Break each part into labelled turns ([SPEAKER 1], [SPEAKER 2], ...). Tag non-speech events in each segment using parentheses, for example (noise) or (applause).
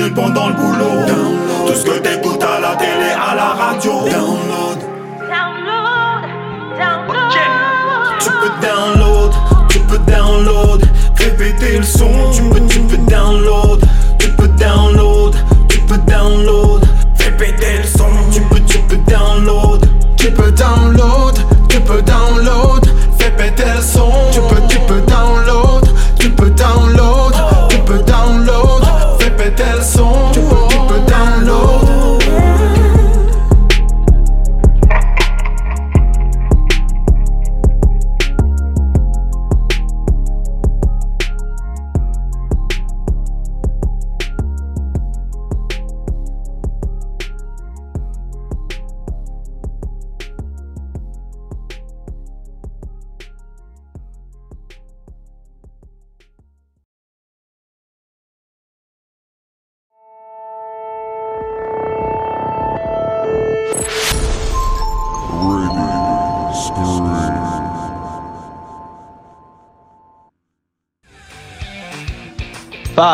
[SPEAKER 1] une bande dans le
[SPEAKER 2] boulot.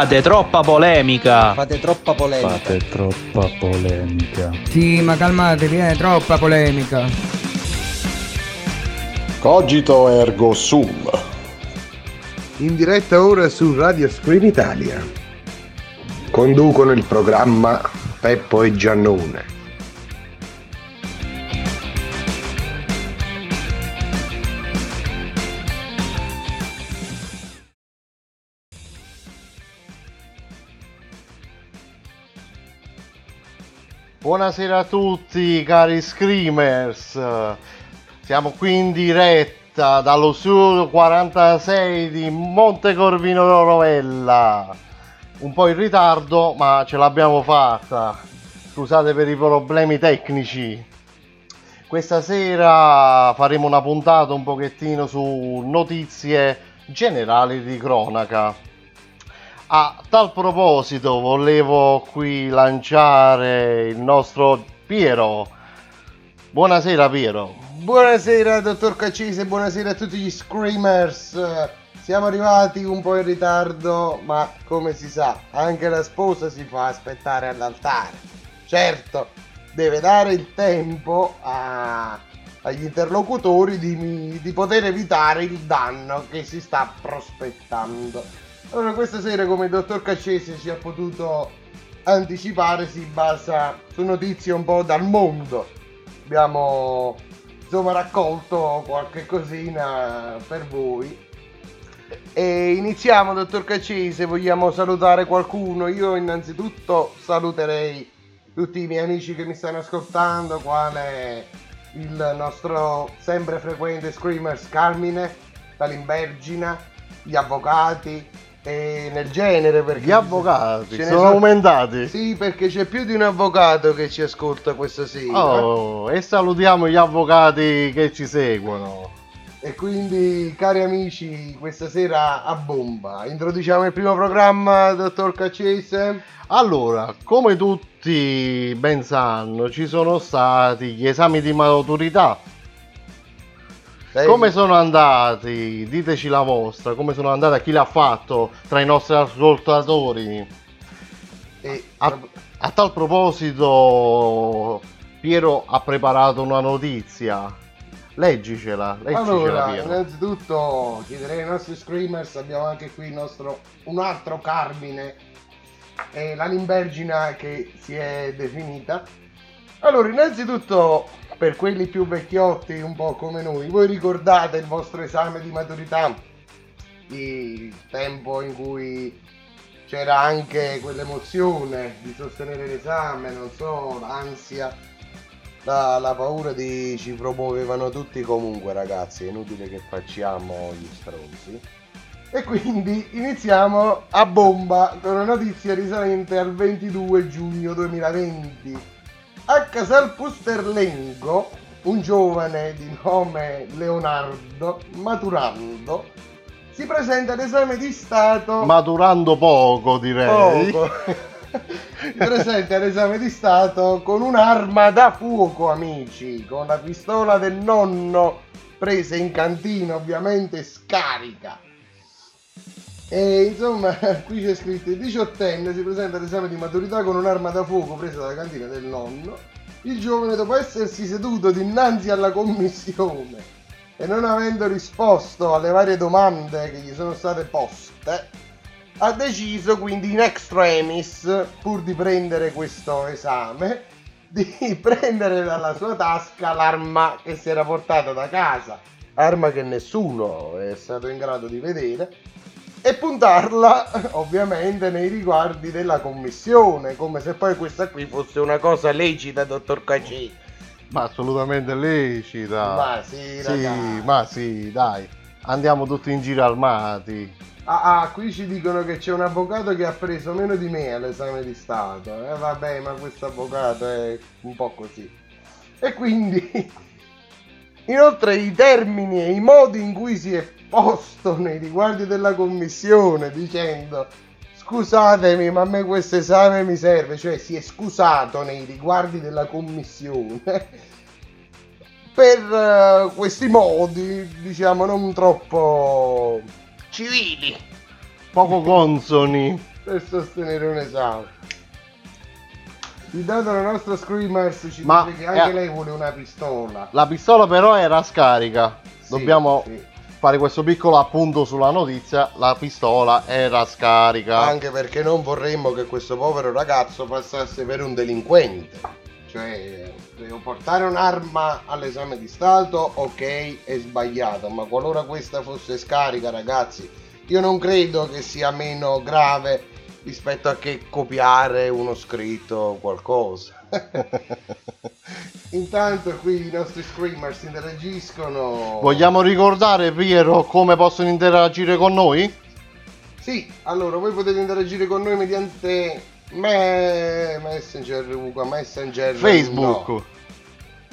[SPEAKER 3] Fate troppa polemica.
[SPEAKER 4] Fate troppa polemica.
[SPEAKER 5] Fate troppa polemica.
[SPEAKER 6] Sì, ma calmatevi, è troppa polemica.
[SPEAKER 7] Cogito ergo sum.
[SPEAKER 8] In diretta ora su Radio Screen Italia. Conducono il programma Peppo e Giannone.
[SPEAKER 9] Buonasera a tutti cari screamers, siamo qui in diretta dallo studio 46 di Monte Corvino Rovella, un po' in ritardo ma ce l'abbiamo fatta, scusate per i problemi tecnici. Questa sera faremo una puntata un pochettino su notizie generali di cronaca. A tal proposito volevo qui lanciare il nostro Piero. Buonasera Piero.
[SPEAKER 8] Buonasera dottor Caccese, buonasera a tutti gli screamers. Siamo arrivati un po' in ritardo, ma come si sa, anche la sposa si fa aspettare all'altare. Certo, deve dare il tempo a- agli interlocutori di, di poter evitare il danno che si sta prospettando. Allora, questa sera, come il dottor Caccese ci ha potuto anticipare, si basa su notizie un po' dal mondo. Abbiamo insomma raccolto qualche cosina per voi. E iniziamo, dottor Caccese. Vogliamo salutare qualcuno? Io, innanzitutto, saluterei tutti i miei amici che mi stanno ascoltando, quale il nostro sempre frequente Screamers Carmine, Talimbergina, gli avvocati e nel genere perché
[SPEAKER 9] Gli avvocati
[SPEAKER 8] ne
[SPEAKER 9] sono aumentati.
[SPEAKER 8] Sì, perché c'è più di un avvocato che ci ascolta questa sera.
[SPEAKER 9] Oh, e salutiamo gli avvocati che ci seguono.
[SPEAKER 8] E quindi, cari amici, questa sera a bomba. Introduciamo il primo programma, dottor Caccese.
[SPEAKER 9] Allora, come tutti ben sanno, ci sono stati gli esami di maturità.
[SPEAKER 8] Lei-
[SPEAKER 9] Come sono andati? Diteci la vostra, come sono andati, a chi l'ha fatto tra i nostri ascoltatori.
[SPEAKER 8] E-
[SPEAKER 9] A, a tal proposito, Piero ha preparato una notizia. Leggicela, leggicela
[SPEAKER 8] Allora,
[SPEAKER 9] Piero.
[SPEAKER 8] innanzitutto chiederei ai nostri screamers, abbiamo anche qui il nostro, un altro Carmine, e la Limbergina che si è definita. Allora, innanzitutto, per quelli più vecchiotti, un po' come noi, voi ricordate il vostro esame di maturità? Il tempo in cui c'era anche quell'emozione di sostenere l'esame, non so, l'ansia, la, la paura di ci promuovevano tutti comunque ragazzi, è inutile che facciamo gli stronzi. E quindi iniziamo a bomba con una notizia risalente al 22 giugno 2020. A Casal Pusterlengo, un giovane di nome Leonardo, maturando, si presenta all'esame di Stato
[SPEAKER 9] Maturando poco, direi.
[SPEAKER 8] poco. Si presenta all'esame di Stato con un'arma da fuoco, amici, con la pistola del nonno presa in cantina, ovviamente scarica. E insomma, (laughs) qui c'è scritto: il diciottenne si presenta all'esame di maturità con un'arma da fuoco presa dalla cantina del nonno. Il giovane, dopo essersi seduto dinanzi alla commissione e non avendo risposto alle varie domande che gli sono state poste, ha deciso quindi in extremis, pur di prendere questo esame, (laughs) di prendere dalla sua tasca l'arma che si era portata da casa, arma che nessuno è stato in grado di vedere, e puntarla ovviamente nei riguardi della commissione, come se poi questa qui fosse una cosa lecita, dottor Cacci.
[SPEAKER 9] Ma assolutamente lecita.
[SPEAKER 8] Ma sì,
[SPEAKER 9] Sì, ma sì, dai. Andiamo tutti in giro armati.
[SPEAKER 8] Ah, ah, qui ci dicono che c'è un avvocato che ha preso meno di me all'esame di Stato. Eh, vabbè, ma questo avvocato è un po' così. E quindi, (laughs) inoltre, i termini e i modi in cui si è posto nei riguardi della commissione dicendo scusatemi, ma a me questo esame mi serve, cioè si è scusato nei riguardi della commissione (laughs) per eh, questi modi, diciamo, non troppo civili
[SPEAKER 9] Poco consoni.
[SPEAKER 8] per sostenere un esame. Intanto la nostra Screamers ci
[SPEAKER 9] Ma-
[SPEAKER 8] dice che anche
[SPEAKER 9] eh,
[SPEAKER 8] lei vuole una pistola.
[SPEAKER 9] La pistola però era scarica.
[SPEAKER 8] Sì,
[SPEAKER 9] Dobbiamo
[SPEAKER 8] sì.
[SPEAKER 9] Fare questo piccolo appunto sulla notizia. La pistola era scarica.
[SPEAKER 8] Anche perché non vorremmo che questo povero ragazzo passasse per un delinquente. Cioè, devo portare un'arma all'esame di Stato, ok, è sbagliato, ma qualora questa fosse scarica, ragazzi, io non credo che sia meno grave rispetto a che copiare uno scritto o qualcosa. (laughs) Intanto qui i nostri screamers interagiscono.
[SPEAKER 9] Vogliamo ricordare, Piero, come possono interagire con noi?
[SPEAKER 8] Sì, allora voi potete interagire con noi mediante me- Messenger, Uca, Messenger,
[SPEAKER 9] Facebook,
[SPEAKER 8] no.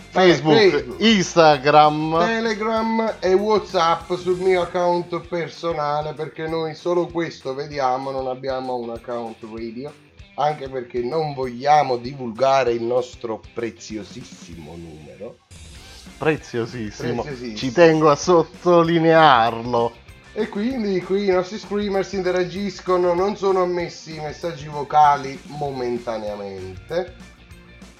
[SPEAKER 9] Facebook,
[SPEAKER 8] Facebook.
[SPEAKER 9] Instagram.
[SPEAKER 8] Telegram e Whatsapp sul mio account personale perché noi solo questo vediamo, non abbiamo un account radio, anche perché non vogliamo divulgare il nostro preziosissimo numero.
[SPEAKER 9] Preziosissimo.
[SPEAKER 8] Preziosissimo.
[SPEAKER 9] Ci tengo a sottolinearlo.
[SPEAKER 8] E quindi qui i nostri screamers interagiscono, non sono ammessi messaggi vocali momentaneamente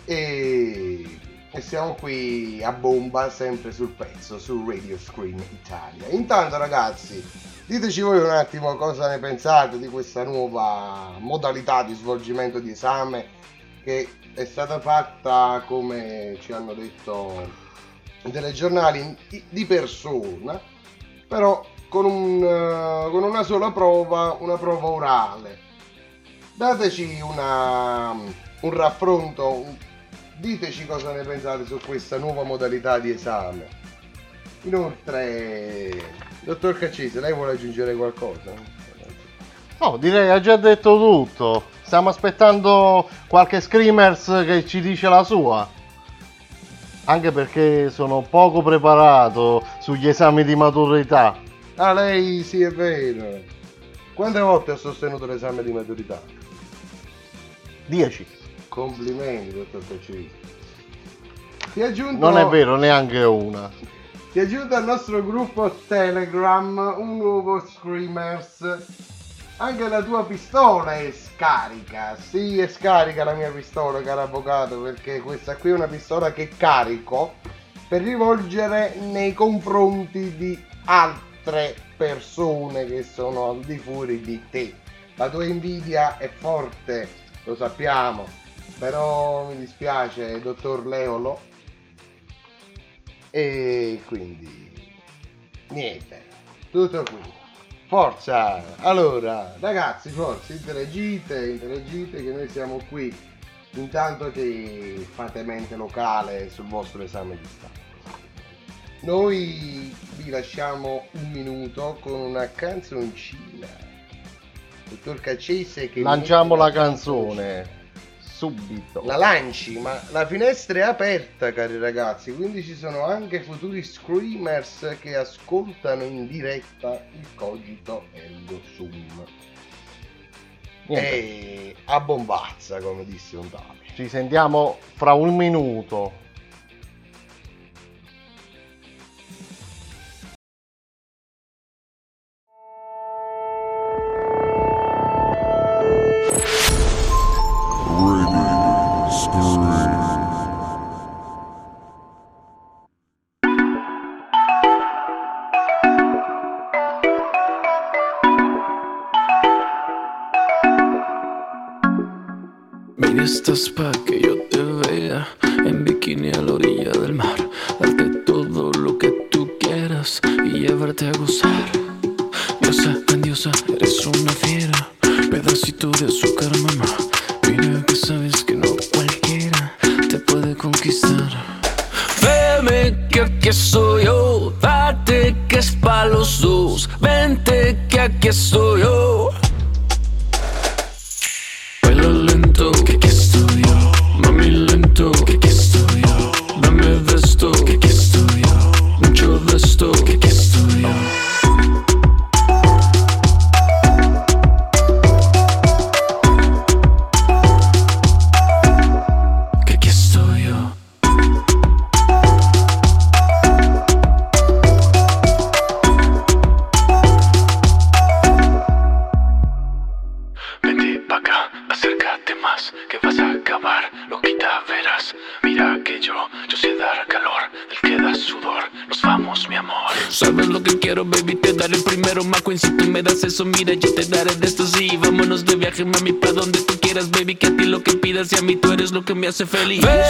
[SPEAKER 8] e, e siamo qui a bomba sempre sul pezzo su Radio Scream Italia. Intanto ragazzi, diteci voi un attimo cosa ne pensate di questa nuova modalità di svolgimento di esame che è stata fatta come ci hanno detto i telegiornali di persona, però con, un, eh, con una sola prova, una prova orale. Dateci una, un raffronto, diteci cosa ne pensate su questa nuova modalità di esame. Inoltre, dottor Caccese, lei vuole aggiungere qualcosa?
[SPEAKER 9] No, direi ha già detto tutto. Stiamo aspettando qualche screamers che ci dice la sua. Anche perché sono poco preparato sugli esami di maturità.
[SPEAKER 8] Ah, lei sì, è vero. Quante volte ha sostenuto l'esame di maturità?
[SPEAKER 9] 10.
[SPEAKER 8] Complimenti, dottor Caccese. Ti ha aggiunto...
[SPEAKER 9] Non è vero, neanche una.
[SPEAKER 8] Ti è aggiunto al nostro gruppo Telegram un nuovo Screamers. Anche la tua pistola è scarica. Sì, è scarica la mia pistola, caro avvocato, perché questa qui è una pistola che carico per rivolgere nei confronti di altre persone che sono al di fuori di te. La tua invidia è forte, lo sappiamo, però mi dispiace, dottor Leolo, e quindi niente, tutto qui. Forza! Allora, ragazzi, forza, interagite, interagite che noi siamo qui intanto che fate mente locale sul vostro esame di Stato. Noi vi lasciamo un minuto con una canzoncina. Dottor Caccese che
[SPEAKER 9] Lanciamo la canzone. Subito.
[SPEAKER 8] la lanci, ma la finestra è aperta, cari ragazzi, quindi ci sono anche futuri screamers che ascoltano in diretta il cogito ergo sum.
[SPEAKER 9] Niente.
[SPEAKER 8] E a bombazza, come disse un tale.
[SPEAKER 9] Ci sentiamo fra un minuto.
[SPEAKER 10] whisper. jeg selvfølgelig. Hey!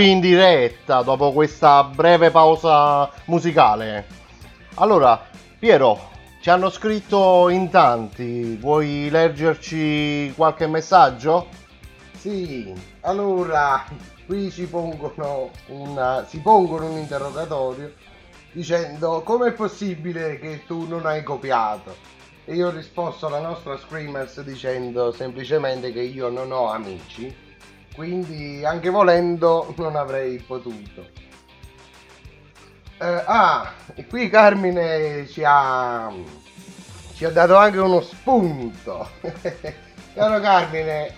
[SPEAKER 10] qui in diretta dopo questa breve pausa musicale. Allora, Piero, ci hanno scritto in tanti, vuoi leggerci qualche messaggio?
[SPEAKER 8] Sì, allora qui ci pongono, una, si pongono un interrogatorio dicendo come è possibile che tu non hai copiato? E io ho risposto alla nostra Screamers dicendo semplicemente che io non ho amici quindi anche volendo non avrei potuto. Eh, ah, e qui Carmine ci ha, ci ha dato anche uno spunto. (laughs) Caro Carmine,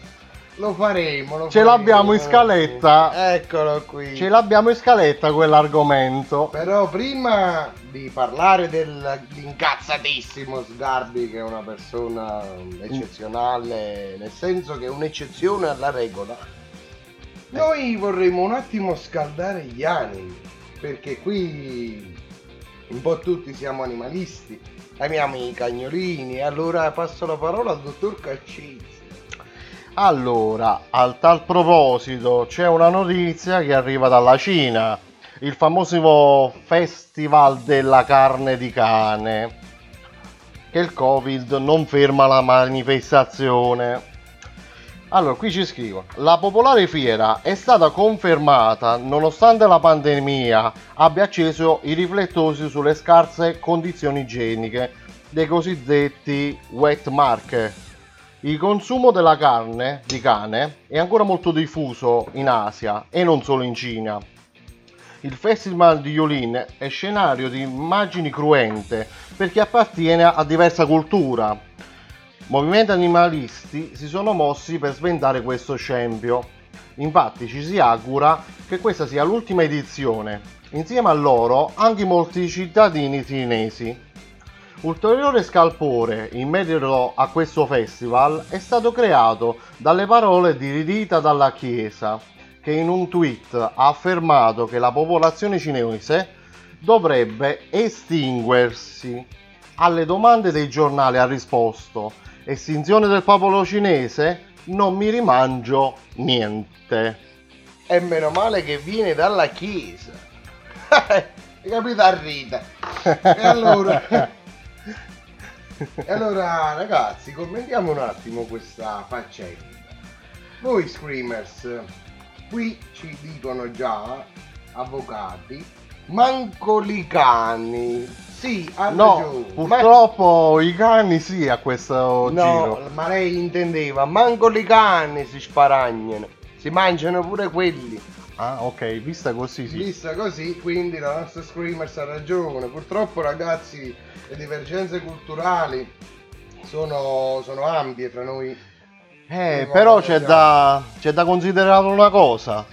[SPEAKER 8] lo faremo. Lo
[SPEAKER 10] Ce
[SPEAKER 8] faremo.
[SPEAKER 10] l'abbiamo in scaletta.
[SPEAKER 8] Eccolo qui.
[SPEAKER 10] Ce l'abbiamo in scaletta quell'argomento.
[SPEAKER 8] Però prima di parlare dell'incazzatissimo Sgarbi, che è una persona eccezionale, nel senso che è un'eccezione alla regola noi vorremmo un attimo scaldare gli animi, perché qui un po' tutti siamo animalisti, amiamo i cagnolini, allora passo la parola al dottor Caccini.
[SPEAKER 10] Allora, a tal proposito, c'è una notizia che arriva dalla Cina, il famoso Festival della carne di cane, che il Covid non ferma la manifestazione. Allora, qui ci scrivo, la popolare fiera è stata confermata nonostante la pandemia abbia acceso i riflettori sulle scarse condizioni igieniche dei cosiddetti wet market.
[SPEAKER 9] Il consumo della carne di cane è ancora molto diffuso in Asia e non solo in Cina. Il festival di Yulin è scenario di immagini cruente perché appartiene a diversa cultura Movimenti animalisti si sono mossi per sventare questo scempio. Infatti ci si augura che questa sia l'ultima edizione. Insieme a loro anche molti cittadini cinesi. Ulteriore scalpore in merito a questo festival è stato creato dalle parole di Ridita dalla Chiesa, che in un tweet ha affermato che la popolazione cinese dovrebbe estinguersi. Alle domande dei giornali ha risposto: Estinzione del popolo cinese? Non mi rimangio niente.
[SPEAKER 8] E meno male che viene dalla chiesa. (laughs) Hai capito a Rita? E allora... (laughs) E allora ragazzi, commentiamo un attimo questa faccenda. Voi screamers, qui ci dicono già, avvocati, manco li cani. Sì,
[SPEAKER 9] No, purtroppo i cani sì a questo
[SPEAKER 8] Ma... No,
[SPEAKER 9] giro.
[SPEAKER 8] ma lei intendeva, manco li cani si sparagnano. Si mangiano pure quelli.
[SPEAKER 9] Ah, ok, vista così sì.
[SPEAKER 8] Vista così, quindi la nostra Screamers ha ragione. Purtroppo, ragazzi, le divergenze culturali sono, sono ampie tra noi.
[SPEAKER 9] Eh, però c'è da, c'è da considerare una cosa.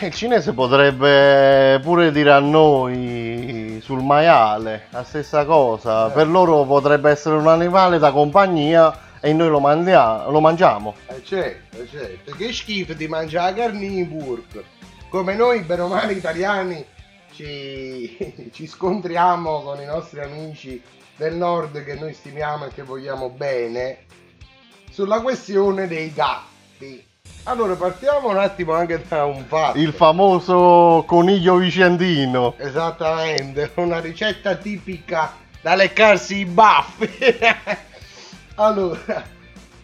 [SPEAKER 9] Eh, Il cinese potrebbe pure dire a noi sul maiale la stessa cosa.
[SPEAKER 8] Eh.
[SPEAKER 9] Per loro potrebbe essere un animale da compagnia e noi lo, mandia- lo mangiamo.
[SPEAKER 8] Eh certo, eh, certo. Che schifo di mangiare la carne in burk. Come noi, bene o male italiani, ci, (laughs) ci scontriamo con i nostri amici del nord che noi stimiamo e che vogliamo bene sulla questione dei gatti. Allora, partiamo un attimo anche da un fatto.
[SPEAKER 9] Il famoso coniglio vicentino.
[SPEAKER 8] Esattamente, (laughs) una ricetta tipica da leccarsi i baffi. (laughs) allora,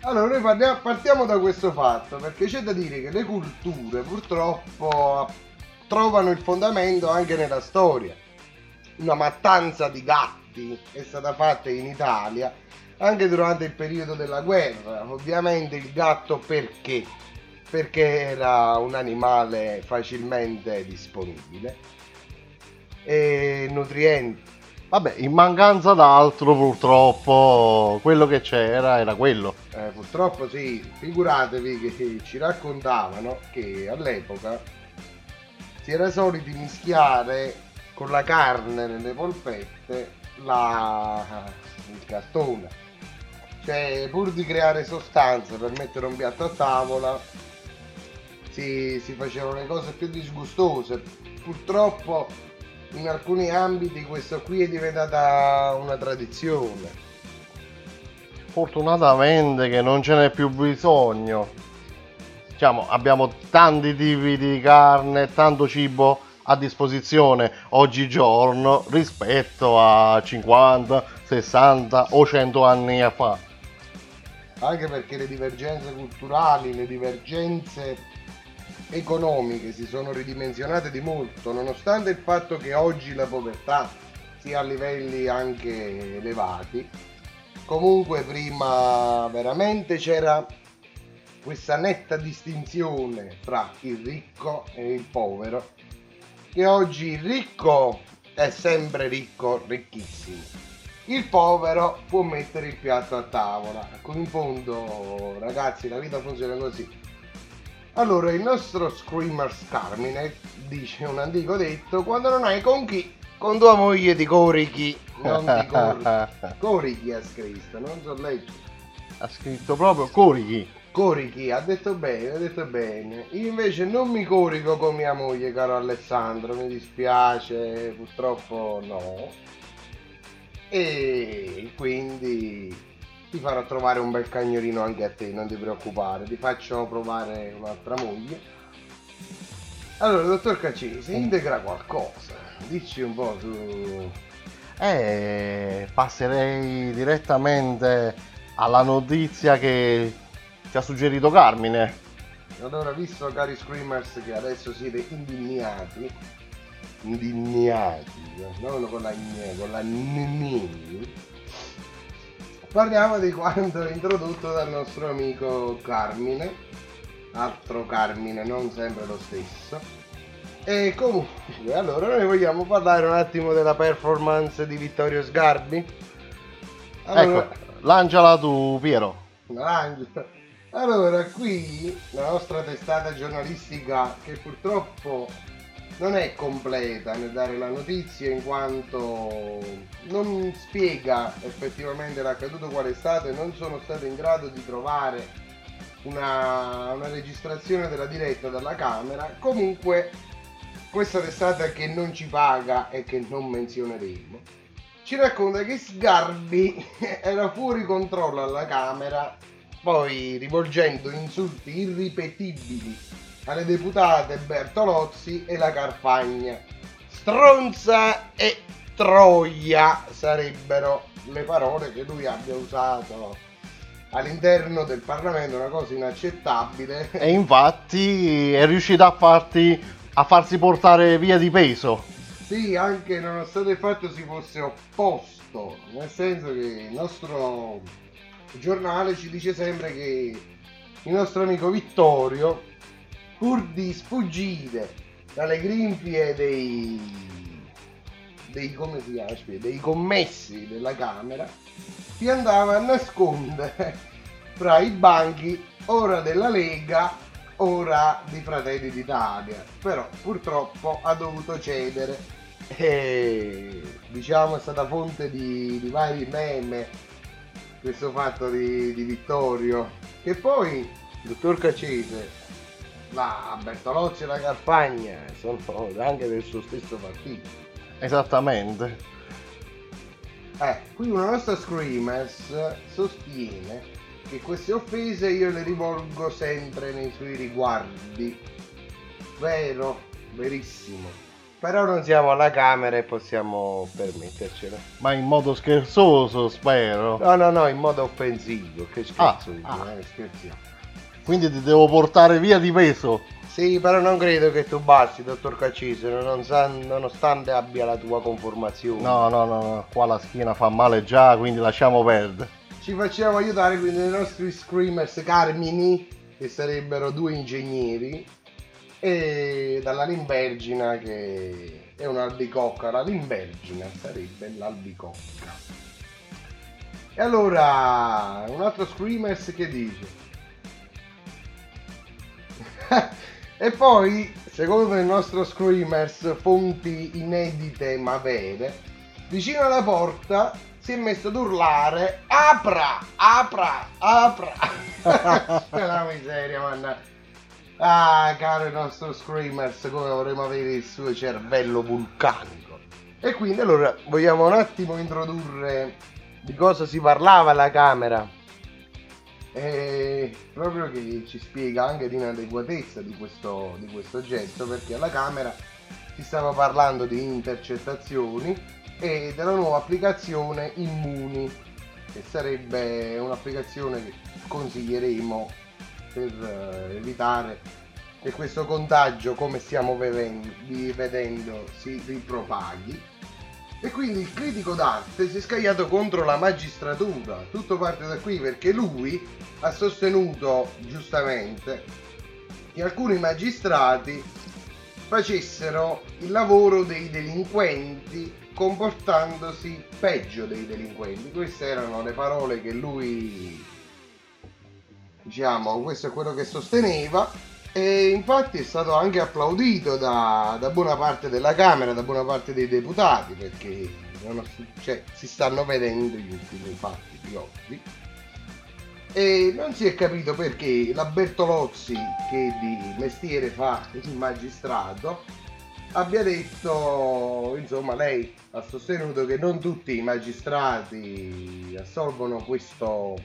[SPEAKER 8] allora, noi partiamo da questo fatto, perché c'è da dire che le culture purtroppo trovano il fondamento anche nella storia. Una mattanza di gatti è stata fatta in Italia anche durante il periodo della guerra. Ovviamente il gatto perché? Perché era un animale facilmente disponibile e nutriente.
[SPEAKER 9] Vabbè, in mancanza d'altro purtroppo quello che c'era era quello.
[SPEAKER 8] Eh, purtroppo sì, figuratevi che ci raccontavano che all'epoca si era soliti mischiare con la carne nelle polpette la... il cartone. Cioè, pur di creare sostanza per mettere un piatto a tavola, si, si facevano le cose più disgustose. Purtroppo in alcuni ambiti questo qui è diventata una tradizione.
[SPEAKER 9] Fortunatamente che non ce n'è più bisogno. Diciamo, abbiamo tanti tipi di carne, tanto cibo a disposizione oggigiorno rispetto a 50, 60 o 100 anni fa.
[SPEAKER 8] anche perché le divergenze culturali, le divergenze economiche si sono ridimensionate di molto, nonostante il fatto che oggi la povertà sia a livelli anche elevati. Comunque prima veramente c'era questa netta distinzione tra il ricco e il povero, che oggi il ricco è sempre ricco, ricchissimo il povero può mettere il piatto a tavola. In fondo, ragazzi, la vita funziona così. Allora, il nostro Screamer Carmine dice un antico detto: quando non hai con chi, con tua moglie ti corichi, non ti corichi. (laughs) Corichi ha scritto, non so letto.
[SPEAKER 9] Ha scritto proprio corichi.
[SPEAKER 8] Corichi, ha detto bene, ha detto bene. Io invece non mi corico con mia moglie, caro Alessandro, mi dispiace, purtroppo no. E quindi ti farò trovare un bel cagnolino anche a te, non ti preoccupare, ti faccio provare un'altra moglie. Allora, dottor Caccesi, integra qualcosa, dici un po' su...
[SPEAKER 9] Eh, passerei direttamente alla notizia che ci ha suggerito Carmine.
[SPEAKER 8] Allora, visto cari screamers che adesso siete indignati, indignati, non con la gne, con la nini, Parliamo di quanto introdotto dal nostro amico Carmine, altro Carmine, non sempre lo stesso. E comunque, allora noi vogliamo parlare un attimo della performance di Vittorio Sgarbi.
[SPEAKER 9] Ecco, lanciala tu Piero.
[SPEAKER 8] Lancia. Allora, qui la nostra testata giornalistica che purtroppo non è completa nel dare la notizia in quanto non spiega effettivamente l'accaduto qual è stato e non sono stato in grado di trovare una, una registrazione della diretta dalla Camera. Comunque questa testata che non ci paga e che non menzioneremo ci racconta che Sgarbi (laughs) era fuori controllo alla Camera poi rivolgendo insulti irripetibili alle deputate Bertolozzi e la Carfagna. Stronza e troia sarebbero le parole che lui abbia usato all'interno del Parlamento, una cosa inaccettabile.
[SPEAKER 9] E infatti è riuscito a, farti, a farsi portare via di peso.
[SPEAKER 8] Sì, anche nonostante il fatto si fosse opposto, nel senso che il nostro giornale ci dice sempre che il nostro amico Vittorio pur di sfuggire dalle grinfie dei, dei, chiama, dei commessi della Camera, si andava a nascondere fra i banchi ora della Lega, ora di Fratelli d'Italia. Però purtroppo ha dovuto cedere e diciamo è stata fonte di, di vari meme questo fatto di, di Vittorio che poi dottor Cacese la Bertolozzi e la Carpagna sono anche del suo stesso partito.
[SPEAKER 9] Esattamente.
[SPEAKER 8] Eh, qui una nostra Screamers sostiene che queste offese io le rivolgo sempre nei suoi riguardi. Vero, verissimo. Però non siamo alla Camera e possiamo permettercelo.
[SPEAKER 9] Ma in modo scherzoso, spero.
[SPEAKER 8] No, no, no, in modo offensivo. Che scherzo,
[SPEAKER 9] Ah, ah.
[SPEAKER 8] eh, scherziamo.
[SPEAKER 9] Quindi ti devo portare via di peso.
[SPEAKER 8] Sì, però non credo che tu basti, dottor Cacise, non sa- nonostante abbia la tua conformazione.
[SPEAKER 9] No, no, no, no, qua la schiena fa male già, quindi lasciamo perdere.
[SPEAKER 8] Ci facciamo aiutare quindi dai nostri screamers Carmini, che sarebbero due ingegneri, e dalla Limbergina che è un'albicocca. La Limbergina sarebbe l'albicocca. E allora, un altro screamers che dice? (laughs) e poi, secondo il nostro screamers, fonti inedite ma vere, vicino alla porta si è messo ad urlare apra, apra, apra. (laughs) la miseria, manna. Ah, caro il nostro screamers, come vorremmo avere il suo cervello vulcanico. E quindi allora vogliamo un attimo introdurre di cosa si parlava alla Camera. E proprio che ci spiega anche di inadeguatezza di questo, di questo gesto, perché alla Camera si stava parlando di intercettazioni e della nuova applicazione Immuni, che sarebbe un'applicazione che consiglieremo per eh, evitare che questo contagio, come stiamo vedendo si ripropaghi. E quindi il critico d'arte si è scagliato contro la magistratura. Tutto parte da qui perché lui ha sostenuto giustamente che alcuni magistrati facessero il lavoro dei delinquenti comportandosi peggio dei delinquenti. Queste erano le parole che lui diciamo, questo è quello che sosteneva e infatti è stato anche applaudito da, da buona parte della Camera, da buona parte dei deputati perché non- cioè, si stanno vedendo gli ultimi fatti di oggi. E non si è capito perché la Bertolozzi che di mestiere fa il magistrato abbia detto insomma lei ha sostenuto che non tutti i magistrati assolvono questo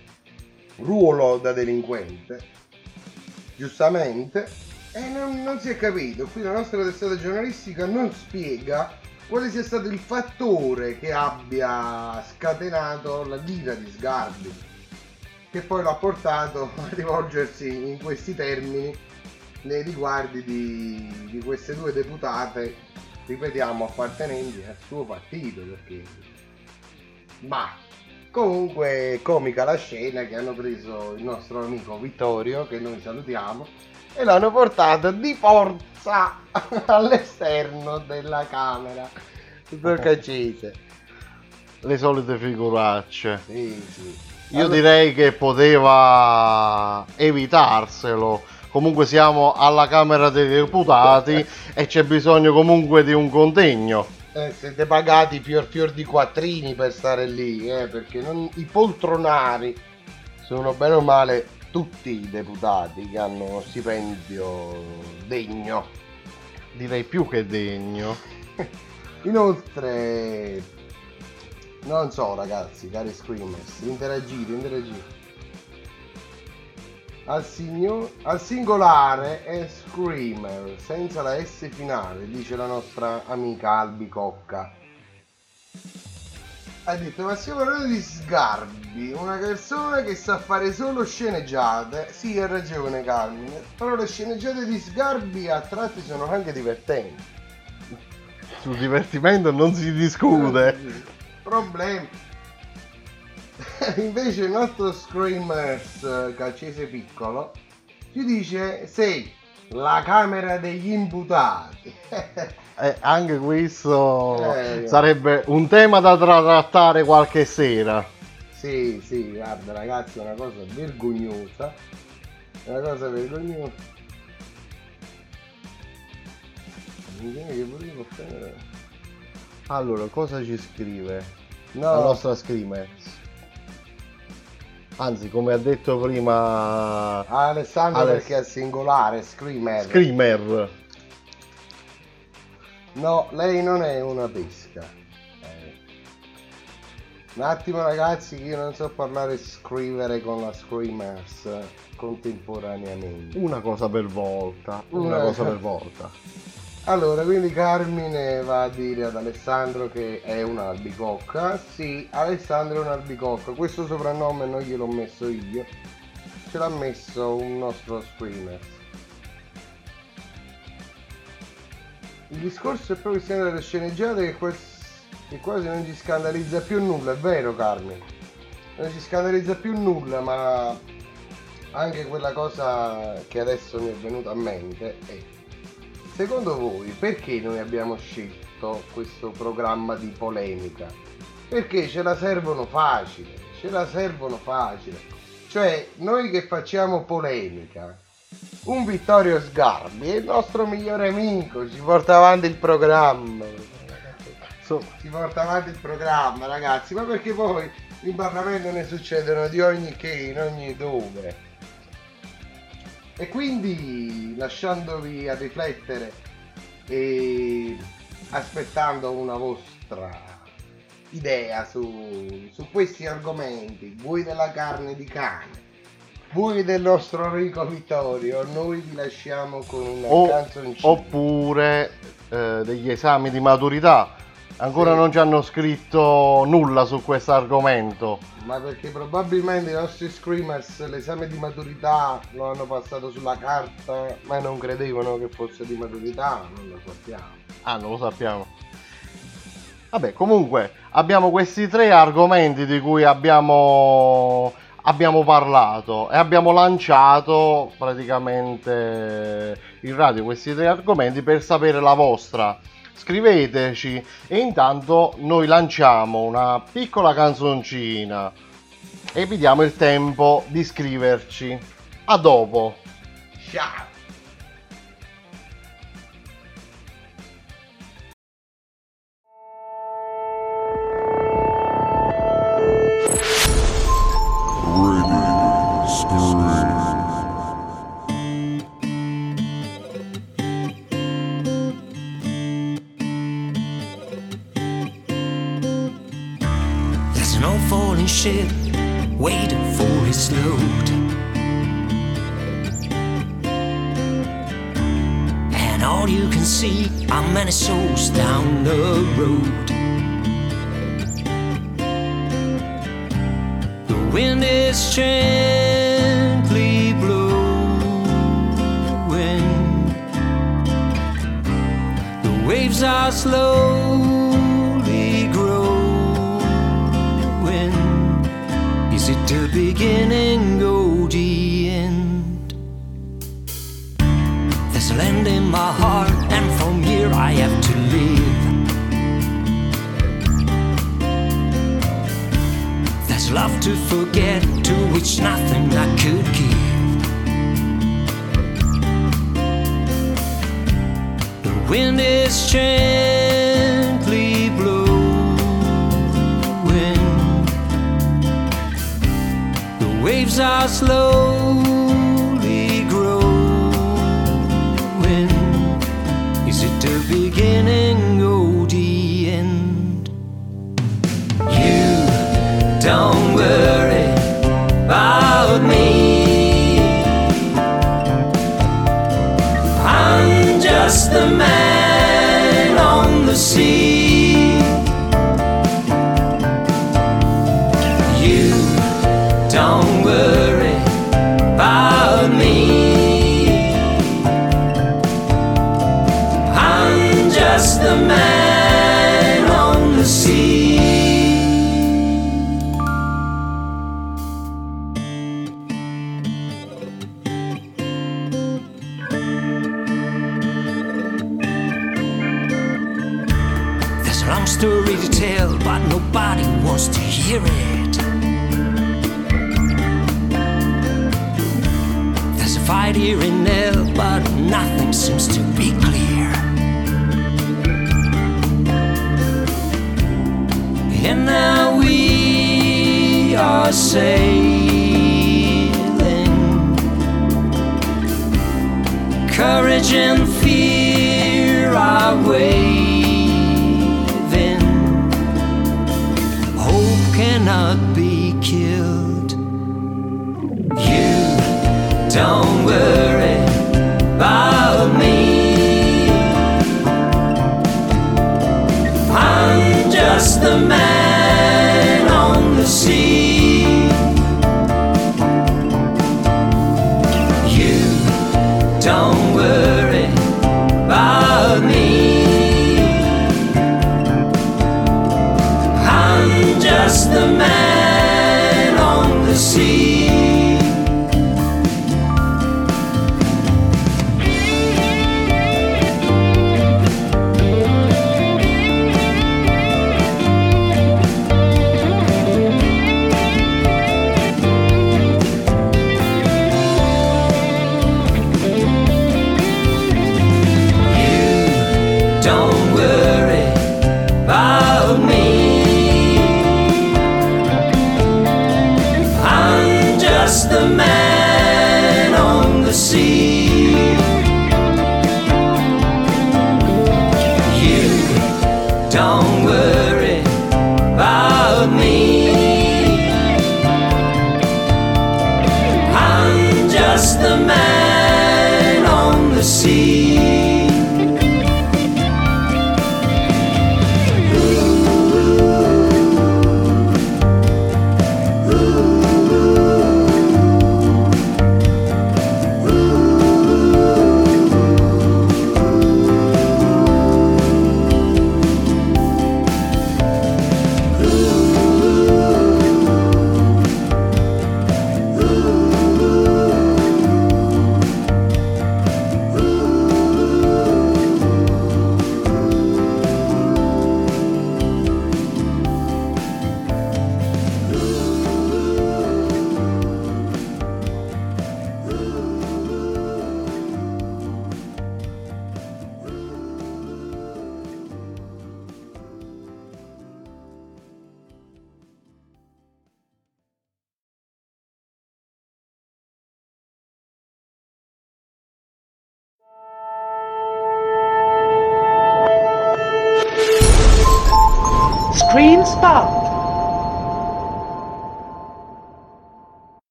[SPEAKER 8] ruolo da delinquente giustamente e non, non si è capito. Qui la nostra testata giornalistica non spiega quale sia stato il fattore che abbia scatenato la dita di Sgarbi che poi l'ha portato (laughs) a rivolgersi in questi termini nei riguardi di, di queste due deputate ripetiamo appartenenti al suo partito perché ma Comunque comica la scena che hanno preso il nostro amico Vittorio, che noi salutiamo, e l'hanno portato di forza (laughs) all'esterno della camera. Dottor Caccese.
[SPEAKER 9] Le solite figuracce.
[SPEAKER 8] Sì, sì.
[SPEAKER 9] Io
[SPEAKER 8] Allora-
[SPEAKER 9] direi che poteva evitarselo. Comunque siamo alla Camera dei Deputati (laughs) e c'è bisogno comunque di un contegno.
[SPEAKER 8] Eh, siete pagati fior fior di quattrini per stare lì, eh, perché non- i poltronari sono bene o male tutti i deputati che hanno uno stipendio degno.
[SPEAKER 9] Direi più che degno. (laughs)
[SPEAKER 8] Inoltre, non so ragazzi, cari screamers, interagite, interagite. Al, signo- al singolare è screamer, senza la S finale, dice la nostra amica Albicocca. Ha detto, ma stiamo parlando di Sgarbi, una persona che sa fare solo sceneggiate. Sì, ha ragione Carmine, però le sceneggiate di Sgarbi a tratti sono anche divertenti.
[SPEAKER 9] Sul divertimento non si discute.
[SPEAKER 8] Problemi. (laughs) Invece il nostro Screamers eh, calcese piccolo ci dice sei la camera degli imputati. (laughs)
[SPEAKER 9] Eh, anche questo
[SPEAKER 8] Eh.
[SPEAKER 9] sarebbe un tema da tra- trattare qualche sera.
[SPEAKER 8] sì, sì, guarda ragazzi, è una cosa vergognosa. È una cosa vergognosa.
[SPEAKER 9] Allora, cosa ci scrive
[SPEAKER 8] No.
[SPEAKER 9] la nostra Screamers? Anzi, come ha detto prima
[SPEAKER 8] Alessandro
[SPEAKER 9] Aless-
[SPEAKER 8] perché è singolare, Screamer.
[SPEAKER 9] Screamer.
[SPEAKER 8] No, lei non è una pesca. Eh. Un attimo ragazzi che io non so parlare e scrivere con la Screamers contemporaneamente.
[SPEAKER 9] Una cosa per volta. Una
[SPEAKER 8] Una-
[SPEAKER 9] cosa (laughs) per volta.
[SPEAKER 8] Allora, quindi Carmine va a dire ad Alessandro che è un'albicocca. Sì, Alessandro è un'albicocca. Questo soprannome non gliel'ho messo io. Ce l'ha messo un nostro Screamer. Il discorso è proprio quello delle sceneggiate che, quas- che quasi non ci scandalizza più nulla, è vero Carmine? Non ci scandalizza più nulla, ma anche quella cosa che adesso mi è venuta a mente è Secondo voi perché noi abbiamo scelto questo programma di polemica? Perché ce la servono facile, ce la servono facile. Cioè, noi che facciamo polemica, un Vittorio Sgarbi è il nostro migliore amico, ci porta avanti il programma.
[SPEAKER 9] So-
[SPEAKER 8] Si porta avanti il programma, ragazzi, ma perché poi in Parlamento ne succedono di ogni che, in ogni dove. E quindi lasciandovi a riflettere e aspettando una vostra idea su, su questi argomenti, voi della carne di cane, voi del nostro Enrico Vittorio, noi vi lasciamo con una
[SPEAKER 9] O-
[SPEAKER 8] canzoncina.
[SPEAKER 9] oppure eh, degli esami di maturità. Ancora
[SPEAKER 8] Sì.
[SPEAKER 9] non ci hanno scritto nulla su questo argomento.
[SPEAKER 8] Ma perché probabilmente i nostri screamers l'esame di maturità lo hanno passato sulla carta, ma non credevano che fosse di maturità, non lo sappiamo.
[SPEAKER 9] Ah, non lo sappiamo. Vabbè, comunque abbiamo questi tre argomenti di cui abbiamo, abbiamo parlato e abbiamo lanciato praticamente in radio questi tre argomenti per sapere la vostra. Scriveteci e intanto noi lanciamo una piccola canzoncina e vi diamo il tempo di scriverci. A dopo.
[SPEAKER 8] Ciao!
[SPEAKER 11] See how many souls down the road. The wind is gently blowing. The waves are slowly growing. Is it the beginning or my heart, and from here I have to live. There's love to forget, to which nothing I could give. The wind is gently blowing. The waves are slowly don't worry about me. I'm just the man are sailing. Courage and fear are waving.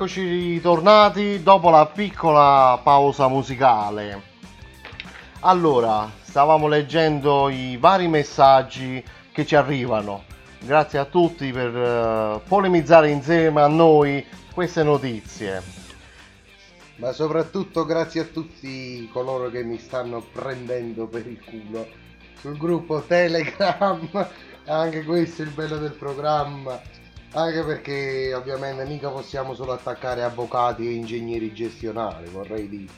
[SPEAKER 9] Eccoci ritornati dopo la piccola pausa musicale. Allora, stavamo leggendo i vari messaggi che ci arrivano. Grazie a tutti per eh, polemizzare insieme a noi queste notizie.
[SPEAKER 8] Ma soprattutto grazie a tutti coloro che mi stanno prendendo per il culo sul gruppo Telegram. (laughs) Anche questo è il bello del programma. Anche perché ovviamente mica possiamo solo attaccare avvocati e ingegneri gestionali, vorrei dire.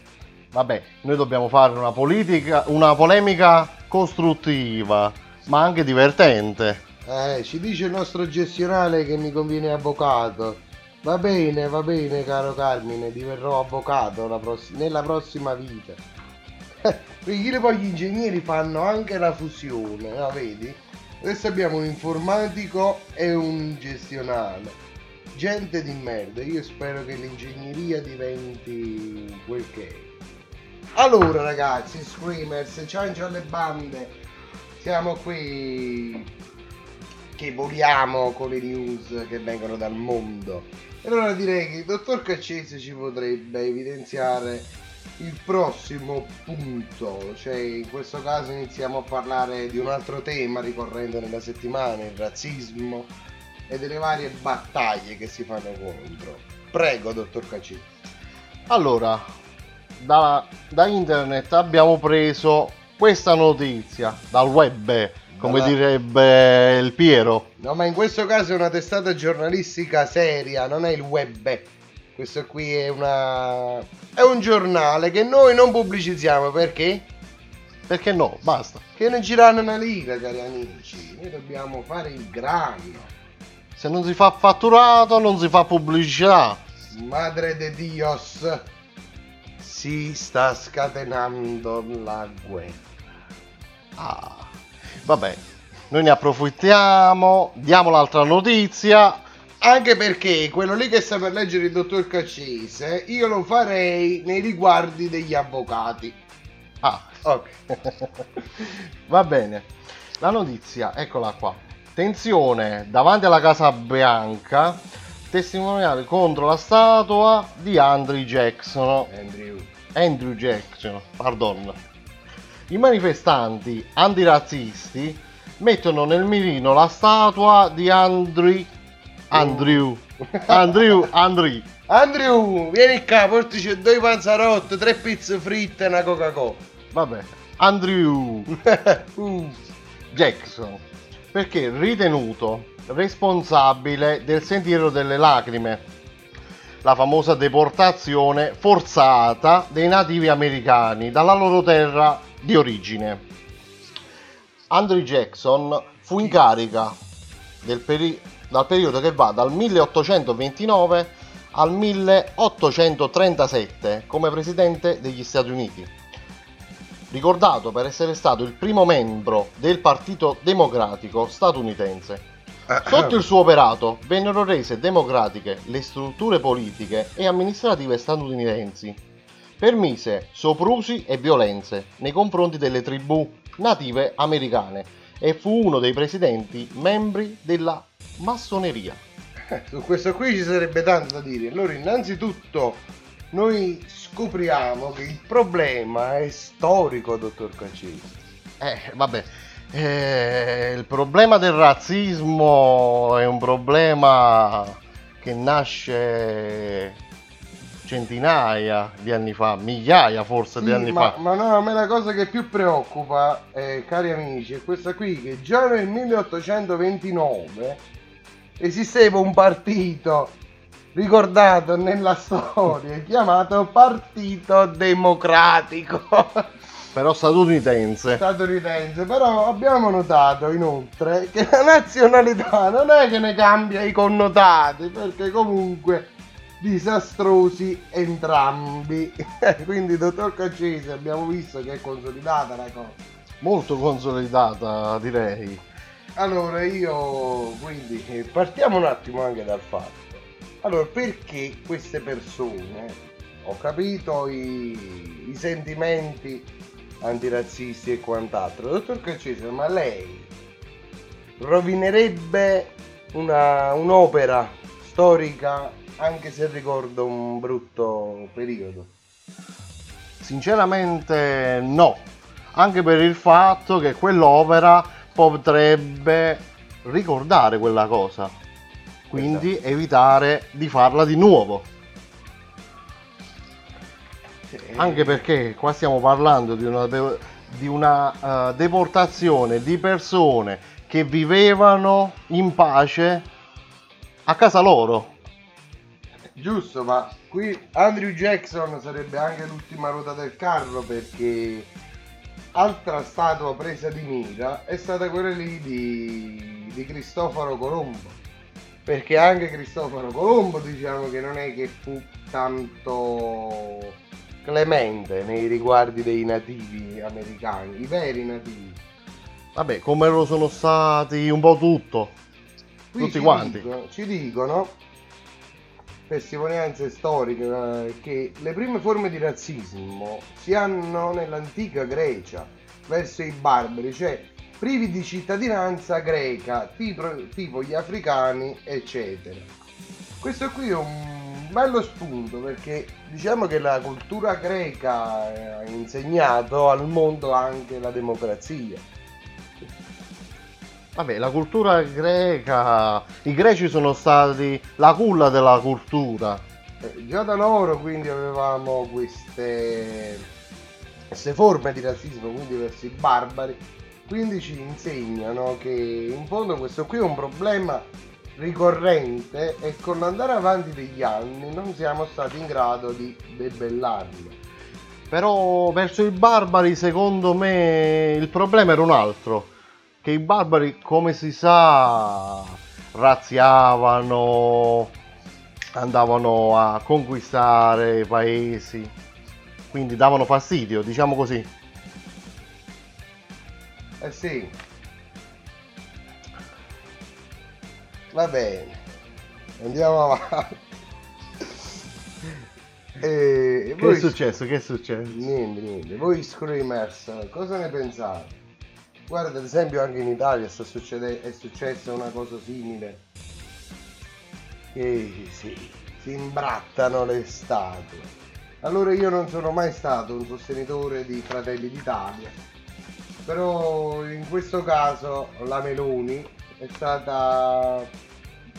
[SPEAKER 9] Vabbè, noi dobbiamo fare una politica, una polemica costruttiva, ma anche divertente.
[SPEAKER 8] Eh, ci dice il nostro gestionale che mi conviene avvocato. Va bene, va bene, caro Carmine, diverrò avvocato la pross- nella prossima vita. (laughs) Perché poi gli ingegneri fanno anche la fusione, no, vedi? Adesso abbiamo un informatico e un gestionale. Gente di merda, io spero che l'ingegneria diventi quel che è. Allora ragazzi, screamers, ciancio alle bande, siamo qui che voliamo con le news che vengono dal mondo. E allora direi che il dottor Caccese ci potrebbe evidenziare il prossimo punto, cioè in questo caso iniziamo a parlare di un altro tema ricorrente nella settimana, il razzismo e delle varie battaglie che si fanno contro. Prego, dottor Caccese.
[SPEAKER 9] Allora, da, da internet abbiamo preso questa notizia, dal web, come
[SPEAKER 8] Dalla-
[SPEAKER 9] direbbe il Piero.
[SPEAKER 8] No, ma in questo caso è una testata giornalistica seria, non è il web. Questo qui è una è un giornale che noi non pubblicizziamo perché?
[SPEAKER 9] Perché no, basta.
[SPEAKER 8] Che non ci danno una lira, cari amici. Noi dobbiamo fare il grano.
[SPEAKER 9] Se non si fa fatturato, non si fa pubblicità.
[SPEAKER 8] Madre de Dios. Si sta scatenando la guerra.
[SPEAKER 9] Ah, vabbè, noi ne approfittiamo, diamo l'altra notizia.
[SPEAKER 8] Anche perché quello lì che sta per leggere il dottor Caccese, io lo farei nei riguardi degli avvocati.
[SPEAKER 9] Ah,
[SPEAKER 8] Ok. (laughs)
[SPEAKER 9] va bene. La notizia, eccola qua. Tensione davanti alla Casa Bianca, testimoniale contro la statua di Andrew Jackson.
[SPEAKER 8] Andrew.
[SPEAKER 9] Andrew Jackson, pardon. I manifestanti antirazzisti mettono nel mirino la statua di Andrew Andrew. Andrew Andrew
[SPEAKER 8] Andrew, vieni qua, portici due panzarotti, tre pizze fritte e una Coca-Cola.
[SPEAKER 9] vabbè Andrew. (laughs)
[SPEAKER 8] Uh,
[SPEAKER 9] Jackson. Perché ritenuto responsabile del sentiero delle lacrime la famosa deportazione forzata dei nativi americani dalla loro terra di origine. Andrew Jackson fu in carica del peri- dal periodo che va dal 1829 al 1837 come presidente degli Stati Uniti. Ricordato per essere stato il primo membro del Partito Democratico statunitense. Sotto il suo operato vennero rese democratiche le strutture politiche e amministrative statunitensi. Permise soprusi e violenze nei confronti delle tribù native americane e fu uno dei presidenti membri della massoneria.
[SPEAKER 8] Su questo qui ci sarebbe tanto da dire. Allora, innanzitutto, noi scopriamo che il problema è storico, dottor Caccese.
[SPEAKER 9] Eh, vabbè, eh, il problema del razzismo è un problema che nasce centinaia di anni fa, migliaia forse di
[SPEAKER 8] Sì,
[SPEAKER 9] anni
[SPEAKER 8] ma,
[SPEAKER 9] fa.
[SPEAKER 8] ma no, a me la cosa che più preoccupa, eh, cari amici, è questa qui, che già nel 1829 esisteva un partito ricordato nella storia (laughs) chiamato Partito Democratico (laughs)
[SPEAKER 9] Però statunitense.
[SPEAKER 8] statunitense. Però abbiamo notato inoltre che la nazionalità non è che ne cambia i connotati, perché comunque disastrosi entrambi. (laughs) Quindi, dottor Caccese, abbiamo visto che è consolidata la cosa.
[SPEAKER 9] molto consolidata direi.
[SPEAKER 8] Allora io quindi eh, partiamo un attimo anche dal fatto. Allora, perché queste persone, ho capito i, i sentimenti antirazzisti e quant'altro, dottor Caccese, ma lei rovinerebbe una, un'opera storica anche se ricordo un brutto periodo?
[SPEAKER 9] Sinceramente no, anche per il fatto che quell'opera potrebbe ricordare quella cosa, quindi
[SPEAKER 8] Esatto.
[SPEAKER 9] evitare di farla di nuovo. Anche perché qua stiamo parlando di una, de- di una eh, deportazione di persone che vivevano in pace a casa loro.
[SPEAKER 8] Giusto, ma qui Andrew Jackson sarebbe anche l'ultima ruota del carro perché altra statua presa di mira è stata quella lì di, di Cristoforo Colombo. Perché anche Cristoforo Colombo diciamo che non è che fu tanto clemente nei riguardi dei nativi americani, i veri nativi.
[SPEAKER 9] Vabbè, come lo sono stati un po' tutto.
[SPEAKER 8] Qui
[SPEAKER 9] Tutti quanti.
[SPEAKER 8] dicono- ci dicono testimonianze storiche eh, che le prime forme di razzismo si hanno nell'antica Grecia verso i barbari, cioè privi di cittadinanza greca, tipo, tipo gli africani, eccetera. Questo qui è un bello spunto perché diciamo che la cultura greca ha insegnato al mondo anche la democrazia.
[SPEAKER 9] Vabbè, la cultura greca, i greci sono stati la culla della cultura.
[SPEAKER 8] Eh, Già da loro quindi avevamo queste, queste forme di razzismo, quindi verso i barbari, quindi ci insegnano che in fondo questo qui è un problema ricorrente e con l'andare avanti degli anni non siamo stati in grado di debellarlo.
[SPEAKER 9] Però verso i barbari, secondo me, il problema era un altro. Che i barbari, come si sa, razziavano, andavano a conquistare i paesi, quindi davano fastidio, diciamo così.
[SPEAKER 8] Eh sì. Va bene. Andiamo avanti. (laughs) E
[SPEAKER 9] Che è successo? Che è successo?
[SPEAKER 8] Niente, niente. Voi screamers, cosa ne pensate? Guarda, ad esempio anche in Italia succede- è successa una cosa simile. Che sì, si imbrattano le statue. Allora io non sono mai stato un sostenitore di Fratelli d'Italia, però in questo caso la Meloni è stata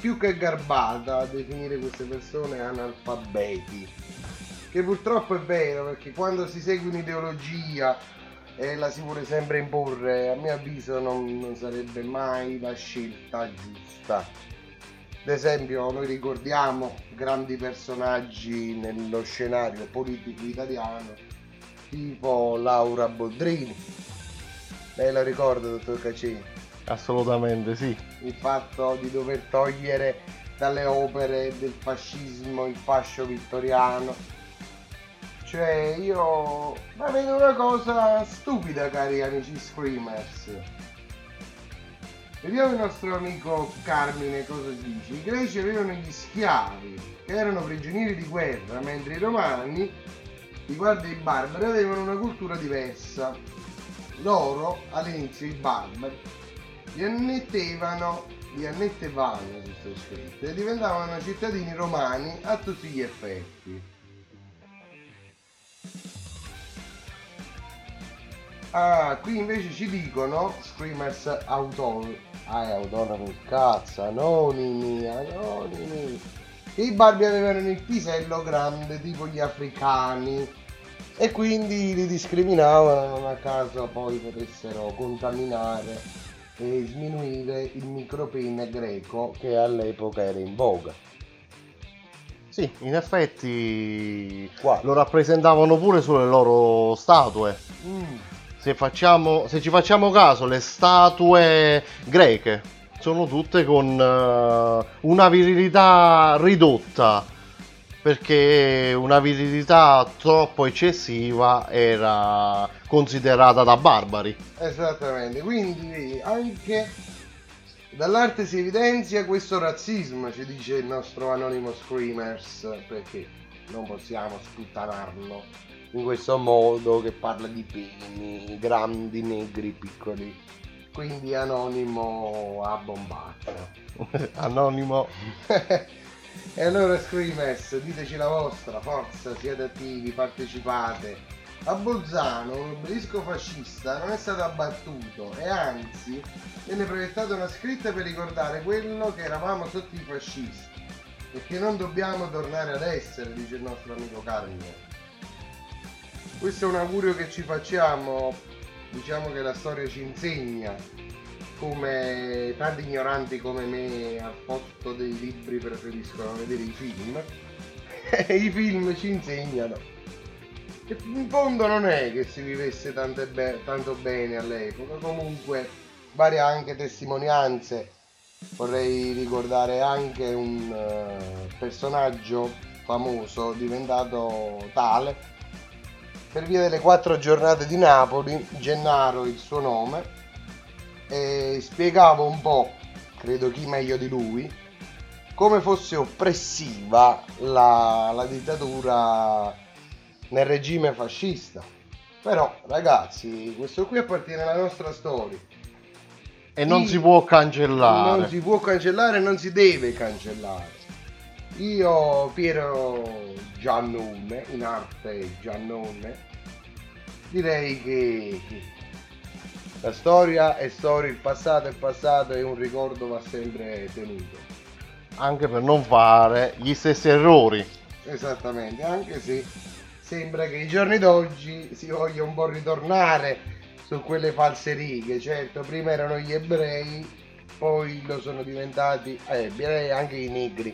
[SPEAKER 8] più che garbata a definire queste persone analfabeti. Che purtroppo è vero perché quando si segue un'ideologia e la si vuole sempre imporre, a mio avviso non, non sarebbe mai la scelta giusta. Ad esempio, noi ricordiamo grandi personaggi nello scenario politico italiano, tipo Laura Boldrini. Lei la ricorda, dottor Cacini?
[SPEAKER 9] Assolutamente sì.
[SPEAKER 8] Il fatto di dover togliere dalle opere del fascismo il fascio vittoriano. Cioè, io la vedo una cosa stupida, cari amici screamers. Vediamo il nostro amico Carmine cosa dice. I greci avevano gli schiavi, che erano prigionieri di guerra, mentre i romani, riguardo ai barbari, avevano una cultura diversa. Loro, all'inizio, i barbari, li annettevano, li annettevano, ci sta scritto, e diventavano cittadini romani a tutti gli effetti. Ah, qui invece ci dicono Screamers autonomi. Ah, autonomi, cazzo, anonimi, anonimi. Che i barbi avevano il pisello grande, tipo gli africani. E quindi li discriminavano a caso poi potessero contaminare e sminuire il micropene greco che all'epoca era in voga.
[SPEAKER 9] Sì, in effetti lo rappresentavano pure sulle loro statue.
[SPEAKER 8] Mm.
[SPEAKER 9] Se, facciamo, se ci facciamo caso, le statue greche sono tutte con eh, una virilità ridotta. perché una virilità troppo eccessiva era considerata da barbari.
[SPEAKER 8] Esattamente, quindi anche dall'arte si evidenzia questo razzismo, ci dice il nostro anonimo Screamers, perché non possiamo sputtanarlo in questo modo che parla di peni, grandi, negri, piccoli. Quindi anonimo a bombato. (laughs)
[SPEAKER 9] Anonimo. (laughs)
[SPEAKER 8] E allora Screamers, diteci la vostra, forza, siete attivi, partecipate. A Bolzano un obelisco fascista non è stato abbattuto e anzi viene proiettata una scritta per ricordare quello che eravamo sotto i fascisti e che non dobbiamo tornare ad essere, dice il nostro amico Carlo. Questo è un augurio che ci facciamo, diciamo che la storia ci insegna come tanti ignoranti come me al posto dei libri preferiscono vedere i film. E (laughs) i film ci insegnano. Che in fondo non è che si vivesse be- tanto bene all'epoca. Comunque varie anche testimonianze. Vorrei ricordare anche un uh, personaggio famoso diventato tale per via delle quattro giornate di Napoli Gennaro il suo nome e spiegava un po', credo chi meglio di lui, come fosse oppressiva la, la dittatura nel regime fascista. Però ragazzi, questo qui appartiene alla nostra storia.
[SPEAKER 9] E non si può cancellare.
[SPEAKER 8] Non si può cancellare, non si deve cancellare. Io, Piero Giannone, in arte Giannone, direi che la storia è storia, il passato è passato e un ricordo va sempre tenuto.
[SPEAKER 9] Anche per non fare gli stessi errori.
[SPEAKER 8] Esattamente, anche se sembra che i giorni d'oggi si voglia un po' ritornare su quelle false righe. Certo, prima erano gli ebrei, poi lo sono diventati eh, anche i negri.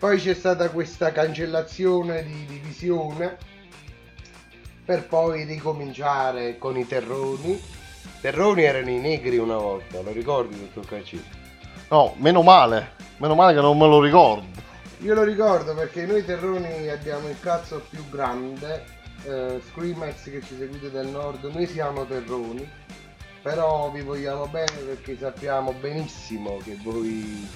[SPEAKER 8] Poi c'è stata questa cancellazione di divisione per poi ricominciare con i terroni Terroni erano i negri una volta, lo ricordi dottor Cacci?
[SPEAKER 9] No, meno male, meno male che non me lo ricordo.
[SPEAKER 8] Io lo ricordo perché noi terroni abbiamo il cazzo più grande, eh, Screamers che ci seguite dal nord, noi siamo terroni, però vi vogliamo bene perché sappiamo benissimo che voi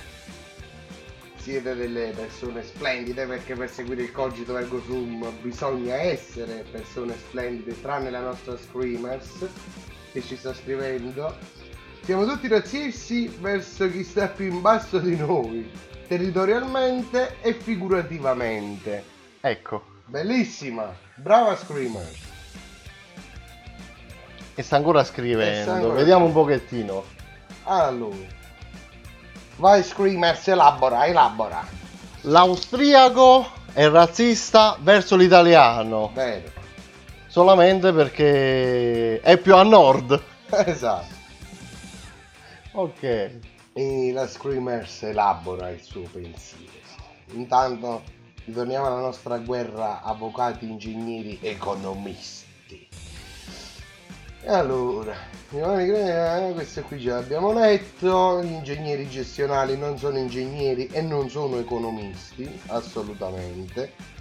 [SPEAKER 8] siete delle persone splendide perché per seguire il cogito ergo sum bisogna essere persone splendide tranne la nostra Screamers che ci sta scrivendo. Siamo tutti razzisti verso chi sta più in basso di noi, territorialmente e figurativamente.
[SPEAKER 9] Ecco.
[SPEAKER 8] Bellissima, brava Screamer.
[SPEAKER 9] E sta ancora scrivendo, ancora vediamo un pochettino.
[SPEAKER 8] Allora. Vai Screamers, elabora, elabora.
[SPEAKER 9] L'austriaco è razzista verso l'italiano.
[SPEAKER 8] Vero
[SPEAKER 9] solamente perché è più a nord. (laughs)
[SPEAKER 8] esatto.
[SPEAKER 9] Ok.
[SPEAKER 8] E la Screamers elabora il suo pensiero. Intanto ritorniamo alla nostra guerra avvocati, ingegneri, economisti. Allora, eh, questo qui già l'abbiamo letto, gli ingegneri gestionali non sono ingegneri e non sono economisti, assolutamente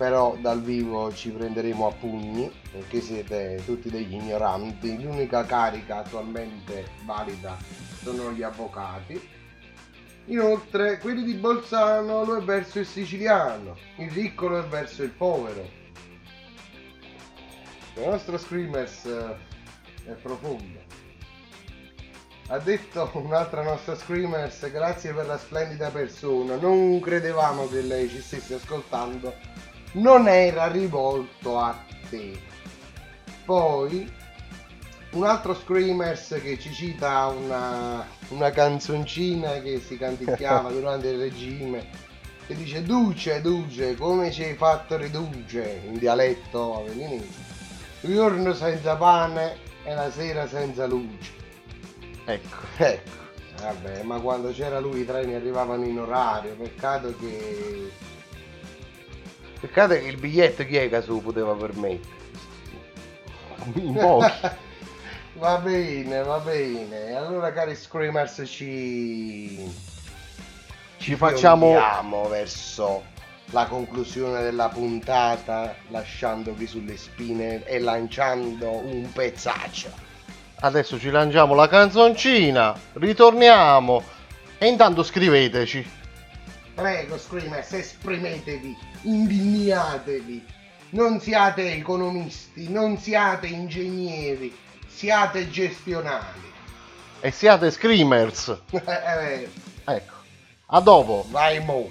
[SPEAKER 8] però dal vivo ci prenderemo a pugni perché siete tutti degli ignoranti. L'unica carica attualmente valida sono gli avvocati. Inoltre, quelli di Bolzano lo è verso il siciliano, il ricco lo è verso il povero. La nostra Screamers eh, è profonda. Ha detto un'altra nostra Screamers, grazie per la splendida persona. Non credevamo che lei ci stesse ascoltando non era rivolto a te. Poi un altro Screamers che ci cita una, una canzoncina che si canticchiava (laughs) durante il regime che dice Duce, Duce, come ci hai fatto riduce in dialetto avveninese. Il giorno senza pane e la sera senza luce.
[SPEAKER 9] Ecco, (laughs)
[SPEAKER 8] ecco. Vabbè, ma quando c'era lui i treni arrivavano in orario, peccato che Peccato che il biglietto chi è che se lo poteva permettere?
[SPEAKER 9] In pochi. (laughs)
[SPEAKER 8] va bene, va bene. Allora cari Screamers ci...
[SPEAKER 9] Ci facciamo...
[SPEAKER 8] verso la conclusione della puntata lasciandovi sulle spine e lanciando un pezzaccio.
[SPEAKER 9] Adesso ci lanciamo la canzoncina, ritorniamo e intanto scriveteci.
[SPEAKER 8] Prego, Screamers, esprimetevi, indignatevi. Non siate economisti, non siate ingegneri, siate gestionali.
[SPEAKER 9] E siate screamers. (laughs)
[SPEAKER 8] Eh,
[SPEAKER 9] ecco. A dopo.
[SPEAKER 8] Vai mo.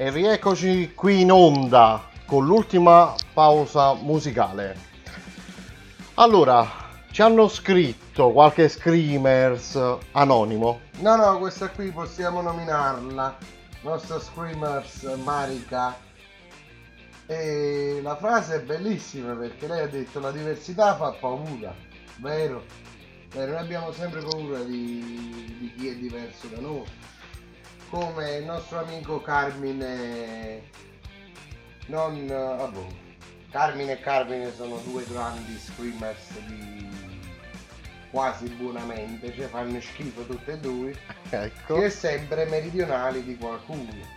[SPEAKER 9] E rieccoci qui in onda con l'ultima pausa musicale. Allora, ci hanno scritto qualche screamers anonimo.
[SPEAKER 8] No, no, questa qui possiamo nominarla. Nostra Screamers Marica. E la frase è bellissima perché lei ha detto la diversità fa paura, vero? Vero, noi abbiamo sempre paura di, di chi è diverso da noi. Come il nostro amico Carmine. Non. Vabbè. Carmine e Carmine sono due grandi screamers di quasi buonamente, cioè fanno schifo tutte e due. (laughs)
[SPEAKER 9] Ecco.
[SPEAKER 8] Che è sempre meridionali di qualcuno.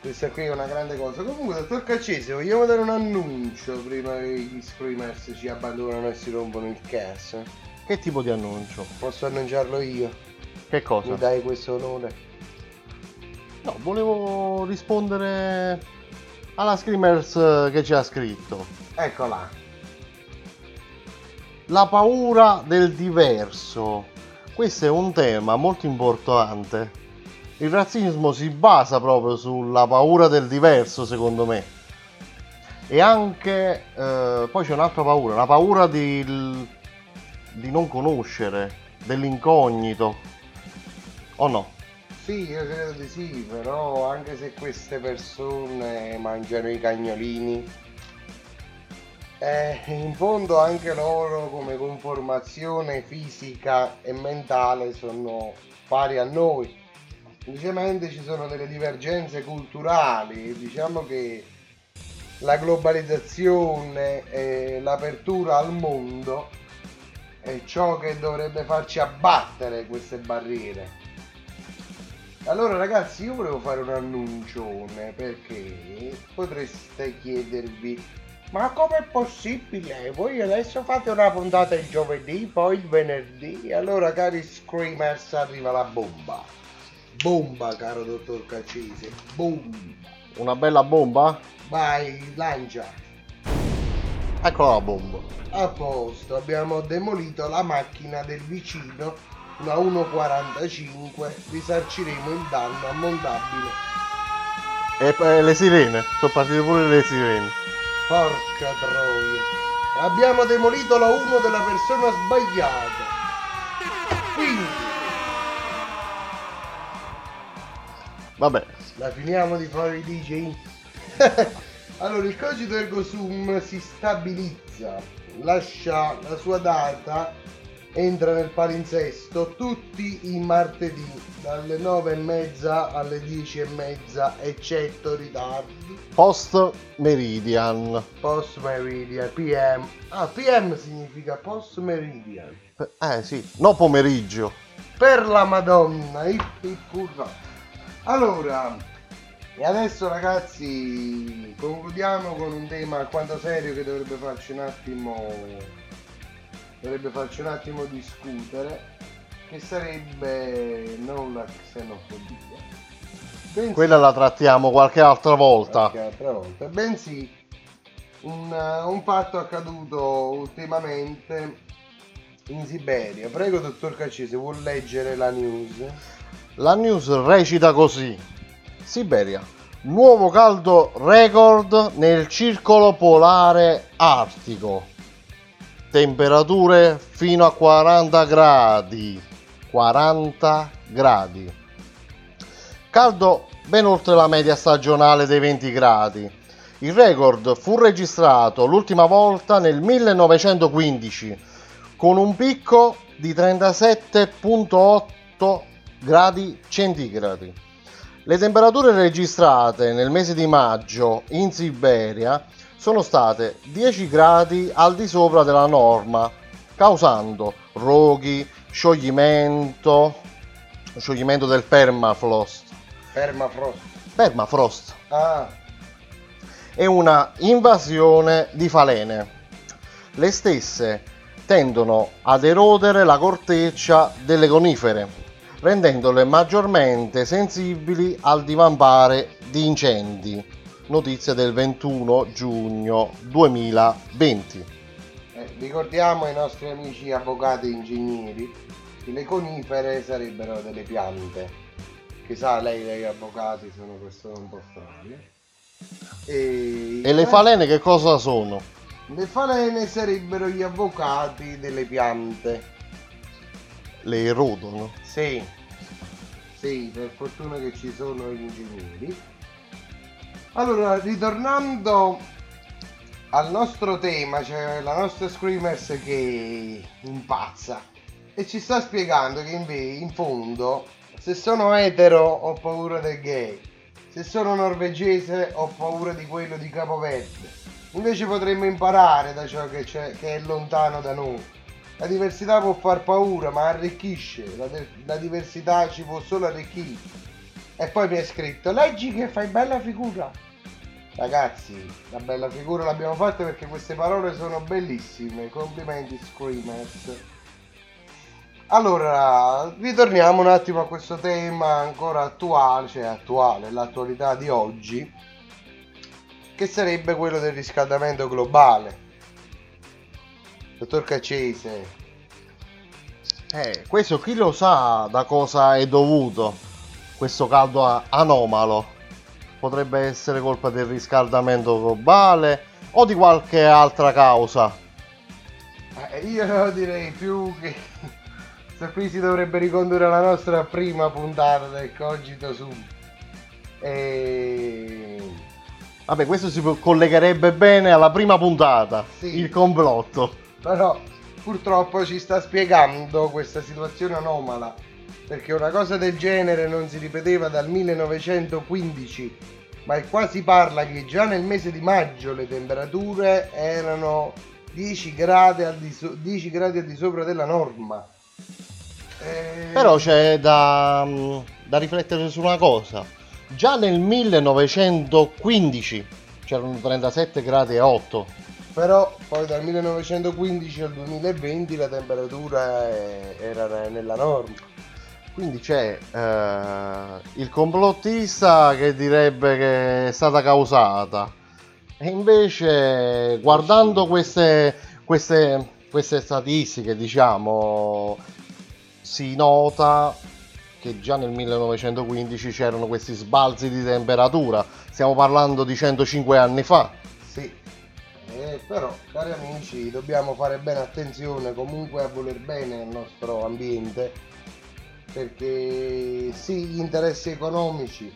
[SPEAKER 8] Questa qui è una grande cosa. Comunque, dottor Caccese, vogliamo dare un annuncio prima che gli screamers ci abbandonano e si rompono il cazzo?
[SPEAKER 9] Che tipo di annuncio?
[SPEAKER 8] Posso annunciarlo io?
[SPEAKER 9] Che cosa?
[SPEAKER 8] Mi dai questo onore?
[SPEAKER 9] No, volevo rispondere alla screamers che ci ha scritto.
[SPEAKER 8] Eccola.
[SPEAKER 9] La paura del diverso. Questo è un tema molto importante. Il razzismo si basa proprio sulla paura del diverso, secondo me. E anche eh, poi c'è un'altra paura, la paura di, di non conoscere, dell'incognito. O no?
[SPEAKER 8] Sì, io credo di sì, però anche se queste persone mangiano i cagnolini, eh, in fondo anche loro come conformazione fisica e mentale sono pari a noi. Semplicemente ci sono delle divergenze culturali, diciamo che la globalizzazione e l'apertura al mondo è ciò che dovrebbe farci abbattere queste barriere. Allora ragazzi io volevo fare un annuncione perché potreste chiedervi ma com'è possibile? Voi adesso fate una puntata il giovedì, poi il venerdì allora cari screamers arriva la bomba. Bomba caro dottor Caccese, bomba.
[SPEAKER 9] Una bella bomba?
[SPEAKER 8] Vai, lancia.
[SPEAKER 9] Eccola la bomba.
[SPEAKER 8] A posto, abbiamo demolito la macchina del vicino, una 1.45, risarciremo il danno ammontabile.
[SPEAKER 9] E eh, le sirene, sono partite pure le sirene.
[SPEAKER 8] Porca troia. Abbiamo demolito la 1 della persona sbagliata. Quindi,
[SPEAKER 9] Vabbè,
[SPEAKER 8] la finiamo di fare i DJ? (laughs) allora, il cogito ergo sum si stabilizza, lascia la sua data, entra nel palinsesto tutti i martedì dalle 9 e mezza alle 10 e mezza, eccetto ritardi.
[SPEAKER 9] post meridian.
[SPEAKER 8] Post meridian, PM. Ah, PM significa post meridian.
[SPEAKER 9] Eh sì, no pomeriggio.
[SPEAKER 8] Per la Madonna, il, curva. Allora, e adesso ragazzi concludiamo con un tema alquanto serio che dovrebbe farci un attimo dovrebbe farci un attimo discutere che sarebbe non la xenofobia bensì,
[SPEAKER 9] Quella la trattiamo qualche altra volta.
[SPEAKER 8] qualche altra volta bensì un, un fatto accaduto ultimamente in Siberia prego dottor Cacci se vuol leggere la news
[SPEAKER 9] La news recita così. Siberia. Nuovo caldo record nel circolo polare artico. Temperature fino a 40 gradi. 40 gradi. Caldo ben oltre la media stagionale dei 20 gradi. Il record fu registrato l'ultima volta nel 1915 con un picco di 37.8 gradi centigradi. Le temperature registrate nel mese di maggio in Siberia sono state 10 gradi al di sopra della norma, causando roghi, scioglimento, scioglimento del permafrost,
[SPEAKER 8] permafrost
[SPEAKER 9] permafrost
[SPEAKER 8] ah
[SPEAKER 9] e una invasione di falene. Le stesse tendono ad erodere la corteccia delle conifere, rendendole maggiormente sensibili al divampare di incendi. Notizia del 21 giugno 2020.
[SPEAKER 8] Eh, ricordiamo ai nostri amici avvocati e ingegneri che le conifere sarebbero delle piante. Che sa, lei e gli avvocati sono persone un po' strane. E,
[SPEAKER 9] E le falene che cosa sono?
[SPEAKER 8] le falene sarebbero gli avvocati delle piante.
[SPEAKER 9] Le erodono.
[SPEAKER 8] Sì, sì, per fortuna che ci sono gli ingegneri. Allora, ritornando al nostro tema, c'è la nostra Screamers che impazza e ci sta spiegando che invece, in fondo, se sono etero ho paura del gay, se sono norvegese ho paura di quello di Capoverde. Invece potremmo imparare da ciò che, che è lontano da noi. La diversità può far paura, ma arricchisce. La, de- la diversità ci può solo arricchire. E poi mi è scritto: Leggi che fai bella figura. Ragazzi, la bella figura l'abbiamo fatta perché queste parole sono bellissime. Complimenti, Screamers. Allora, ritorniamo un attimo a questo tema ancora attuale, cioè attuale, l'attualità di oggi, che sarebbe quello del riscaldamento globale. Dottor Caccese,
[SPEAKER 9] Eh, questo chi lo sa da cosa è dovuto questo caldo anomalo? Potrebbe essere colpa del riscaldamento globale o di qualche altra causa?
[SPEAKER 8] eh, io (laughs) direi più che (laughs) Questo qui si dovrebbe ricondurre alla nostra prima puntata del Cogito Sum. E...
[SPEAKER 9] Vabbè, questo si collegherebbe bene alla prima puntata,
[SPEAKER 8] Sì.
[SPEAKER 9] il complotto.
[SPEAKER 8] Però purtroppo ci sta spiegando questa situazione anomala. Perché una cosa del genere non si ripeteva dal 1915. Ma qua si parla che già nel mese di maggio le temperature erano 10 gradi al di, so- 10 gradi al di sopra della norma. Eh,
[SPEAKER 9] Però c'è da, mm, da riflettere su una cosa. Già nel 1915 c'erano 37 gradi e 8.
[SPEAKER 8] Però poi dal 1915 al 2020 la temperatura era nella norma.
[SPEAKER 9] Quindi c'è eh, il complottista che direbbe che è stata causata. E invece guardando queste, queste, queste statistiche, diciamo, si nota che già nel 1915 c'erano questi sbalzi di temperatura. Stiamo parlando di 105 anni fa.
[SPEAKER 8] Sì, Eh, però cari amici dobbiamo fare bene attenzione comunque a voler bene al nostro ambiente perché sì gli interessi economici,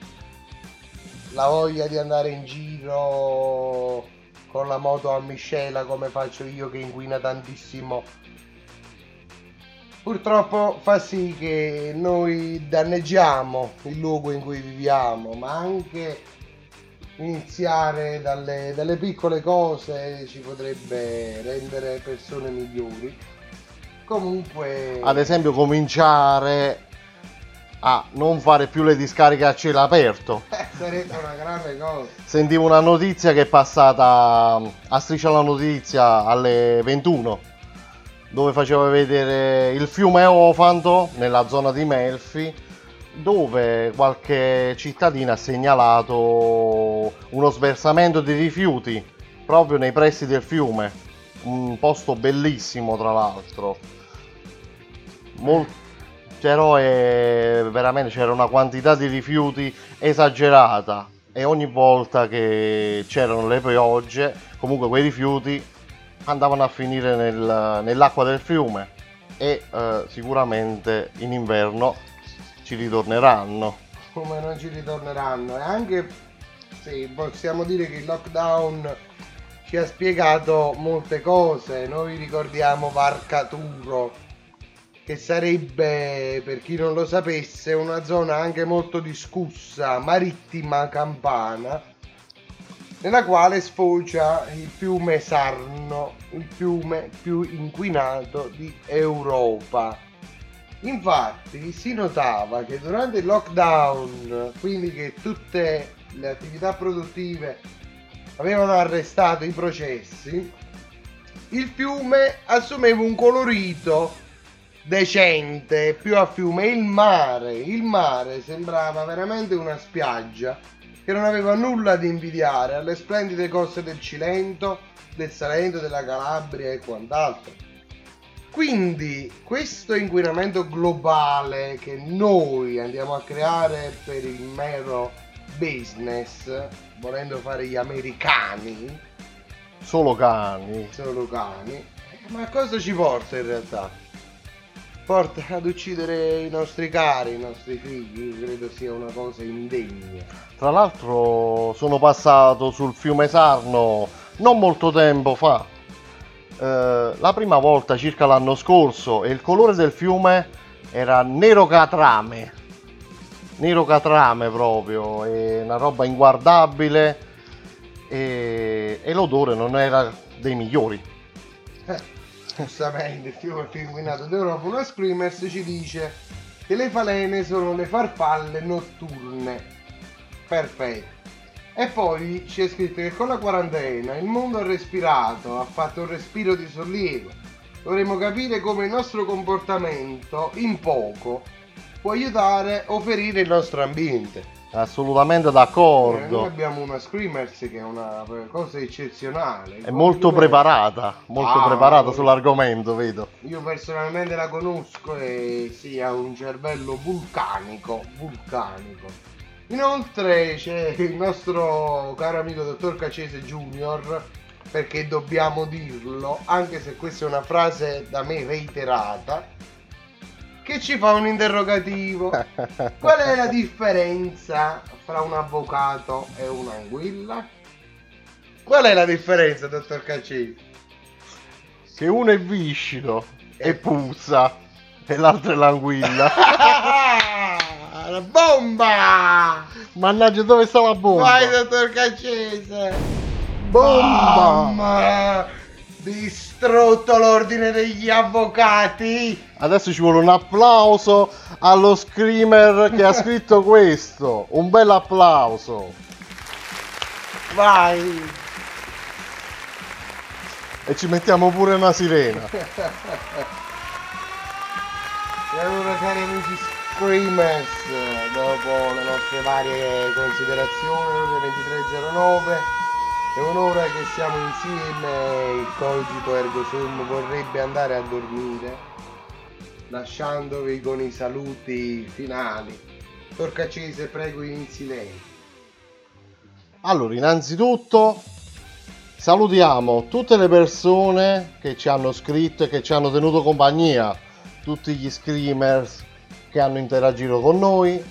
[SPEAKER 8] la voglia di andare in giro con la moto a miscela come faccio io che inquina tantissimo purtroppo fa sì che noi danneggiamo il luogo in cui viviamo, ma anche iniziare dalle, dalle piccole cose ci potrebbe rendere persone migliori. Comunque,
[SPEAKER 9] Ad esempio cominciare a non fare più le discariche a cielo aperto. (laughs)
[SPEAKER 8] eh, sarebbe una grande cosa.
[SPEAKER 9] Sentivo una notizia che è passata a striscia la notizia alle 21 dove faceva vedere il fiume Ofanto nella zona di Melfi dove qualche cittadino ha segnalato uno sversamento di rifiuti proprio nei pressi del fiume un posto bellissimo tra l'altro Mol- però è- veramente c'era una quantità di rifiuti esagerata. E ogni volta che c'erano le piogge comunque quei rifiuti andavano a finire nel- nell'acqua del fiume. E eh, sicuramente in inverno ci ritorneranno.
[SPEAKER 8] come non ci ritorneranno? E anche sì, possiamo dire che il lockdown ci ha spiegato molte cose. Noi ricordiamo Varcaturo che sarebbe per chi non lo sapesse una zona anche molto discussa marittima campana nella quale sfocia il fiume Sarno il fiume più inquinato di Europa. Infatti si notava che durante il lockdown, quindi che tutte le attività produttive avevano arrestato i processi, il fiume assumeva un colorito decente, più a fiume. Il mare, il mare sembrava veramente una spiaggia che non aveva nulla di invidiare alle splendide coste del Cilento, del Salento, della Calabria e quant'altro. Quindi questo inquinamento globale che noi andiamo a creare per il mero business, volendo fare gli americani,
[SPEAKER 9] Solo cani.
[SPEAKER 8] solo cani, ma a cosa ci porta in realtà? Porta ad uccidere i nostri cari, i nostri figli, credo sia una cosa indegna.
[SPEAKER 9] Tra l'altro sono passato sul fiume Sarno non molto tempo fa. Eh, la prima volta circa l'anno scorso e il colore del fiume era nero catrame. Nero catrame proprio, è una roba inguardabile e, e l'odore non era dei migliori.
[SPEAKER 8] Eh, giustamente il fiume più inquinato d'Europa, uno Screamers ci dice che le falene sono le farfalle notturne. Perfetto. E poi ci è scritto che con la quarantena il mondo ha respirato, ha fatto un respiro di sollievo. Dovremmo capire come il nostro comportamento, in poco, può aiutare o ferire il nostro ambiente.
[SPEAKER 9] Assolutamente
[SPEAKER 8] Eh, noi
[SPEAKER 9] d'accordo.
[SPEAKER 8] abbiamo una Screamers che è una cosa eccezionale.
[SPEAKER 9] È molto preparata, molto
[SPEAKER 8] Ah,
[SPEAKER 9] preparata sull'argomento, vedo.
[SPEAKER 8] Io personalmente la conosco e sì, ha un cervello vulcanico, vulcanico. Inoltre c'è il nostro caro amico dottor Cacese Junior, perché dobbiamo dirlo, anche se questa è una frase da me reiterata, che ci fa un interrogativo. Qual è la differenza fra un avvocato e un'anguilla? Qual è la differenza, dottor Caccini?
[SPEAKER 9] Che uno è viscido e puzza e l'altro è l'anguilla. (laughs)
[SPEAKER 8] la bomba!
[SPEAKER 9] Mannaggia, dove sta la bomba?
[SPEAKER 8] Vai, dottor Caccese!
[SPEAKER 9] Bomba!
[SPEAKER 8] Bomba! Distrutto l'ordine degli avvocati!
[SPEAKER 9] Adesso ci vuole un applauso allo screamer che ha scritto (laughs) questo. Un bel applauso.
[SPEAKER 8] Vai!
[SPEAKER 9] E ci mettiamo pure una sirena.
[SPEAKER 8] E allora cari amici Screamers, dopo le nostre varie considerazioni, ore 23.09, è un'ora che siamo insieme, il cogito ergo sum vorrebbe andare a dormire, lasciandovi con i saluti finali. Torcacese, prego inizi lei.
[SPEAKER 9] Allora, innanzitutto salutiamo tutte le persone che ci hanno scritto e che ci hanno tenuto compagnia, tutti gli screamers che hanno interagito con noi,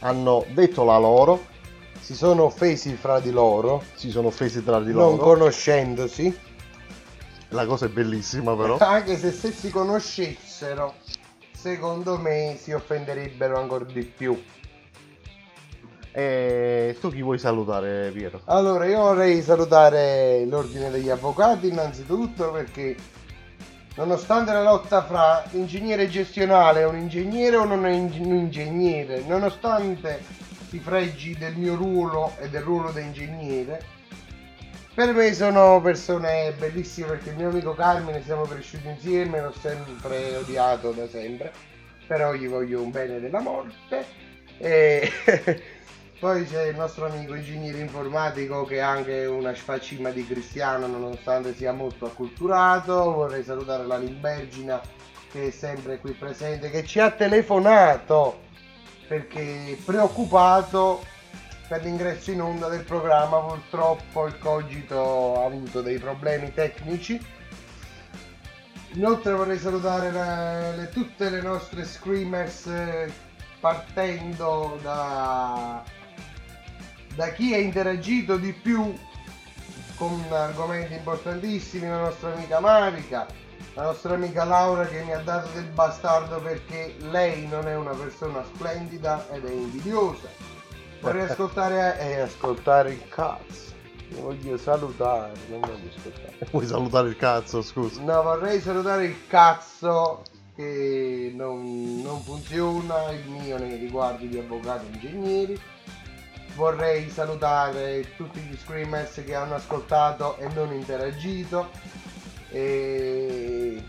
[SPEAKER 9] hanno detto la loro,
[SPEAKER 8] Si sono offesi fra di loro,
[SPEAKER 9] si sono offesi tra di loro.
[SPEAKER 8] non conoscendosi,
[SPEAKER 9] La cosa è bellissima però. (laughs)
[SPEAKER 8] anche se se si conoscessero, secondo me si offenderebbero ancora di più.
[SPEAKER 9] E tu chi vuoi salutare, Piero?
[SPEAKER 8] Allora, io vorrei salutare l'ordine degli avvocati innanzitutto perché nonostante la lotta fra ingegnere gestionale un ingegnere o non è un ingegnere, nonostante i fregi del mio ruolo e del ruolo da ingegnere, per me sono persone bellissime perché il mio amico Carmine siamo cresciuti insieme, l'ho sempre odiato da sempre, però gli voglio un bene della morte. E (laughs) poi c'è il nostro amico ingegnere informatico che è anche una sfacima di cristiano nonostante sia molto acculturato. Vorrei salutare la Limbergina che è sempre qui presente, che ci ha telefonato perché preoccupato per l'ingresso in onda del programma. Purtroppo il cogito ha avuto dei problemi tecnici. Inoltre vorrei salutare la- le- tutte le nostre screamers eh, partendo da, da chi ha interagito di più con argomenti importantissimi, la nostra amica Marica, la nostra amica Laura che mi ha dato del bastardo perché lei non è una persona splendida ed è invidiosa. Vorrei ascoltare e ascoltare il cazzo. Voglio salutare, non voglio ascoltare.
[SPEAKER 9] Vuoi salutare il cazzo, scusa?
[SPEAKER 8] No, vorrei salutare il cazzo che non, non funziona, il mio nei riguardi di avvocati e ingegneri. Vorrei salutare tutti gli screamers che hanno ascoltato e non interagito. E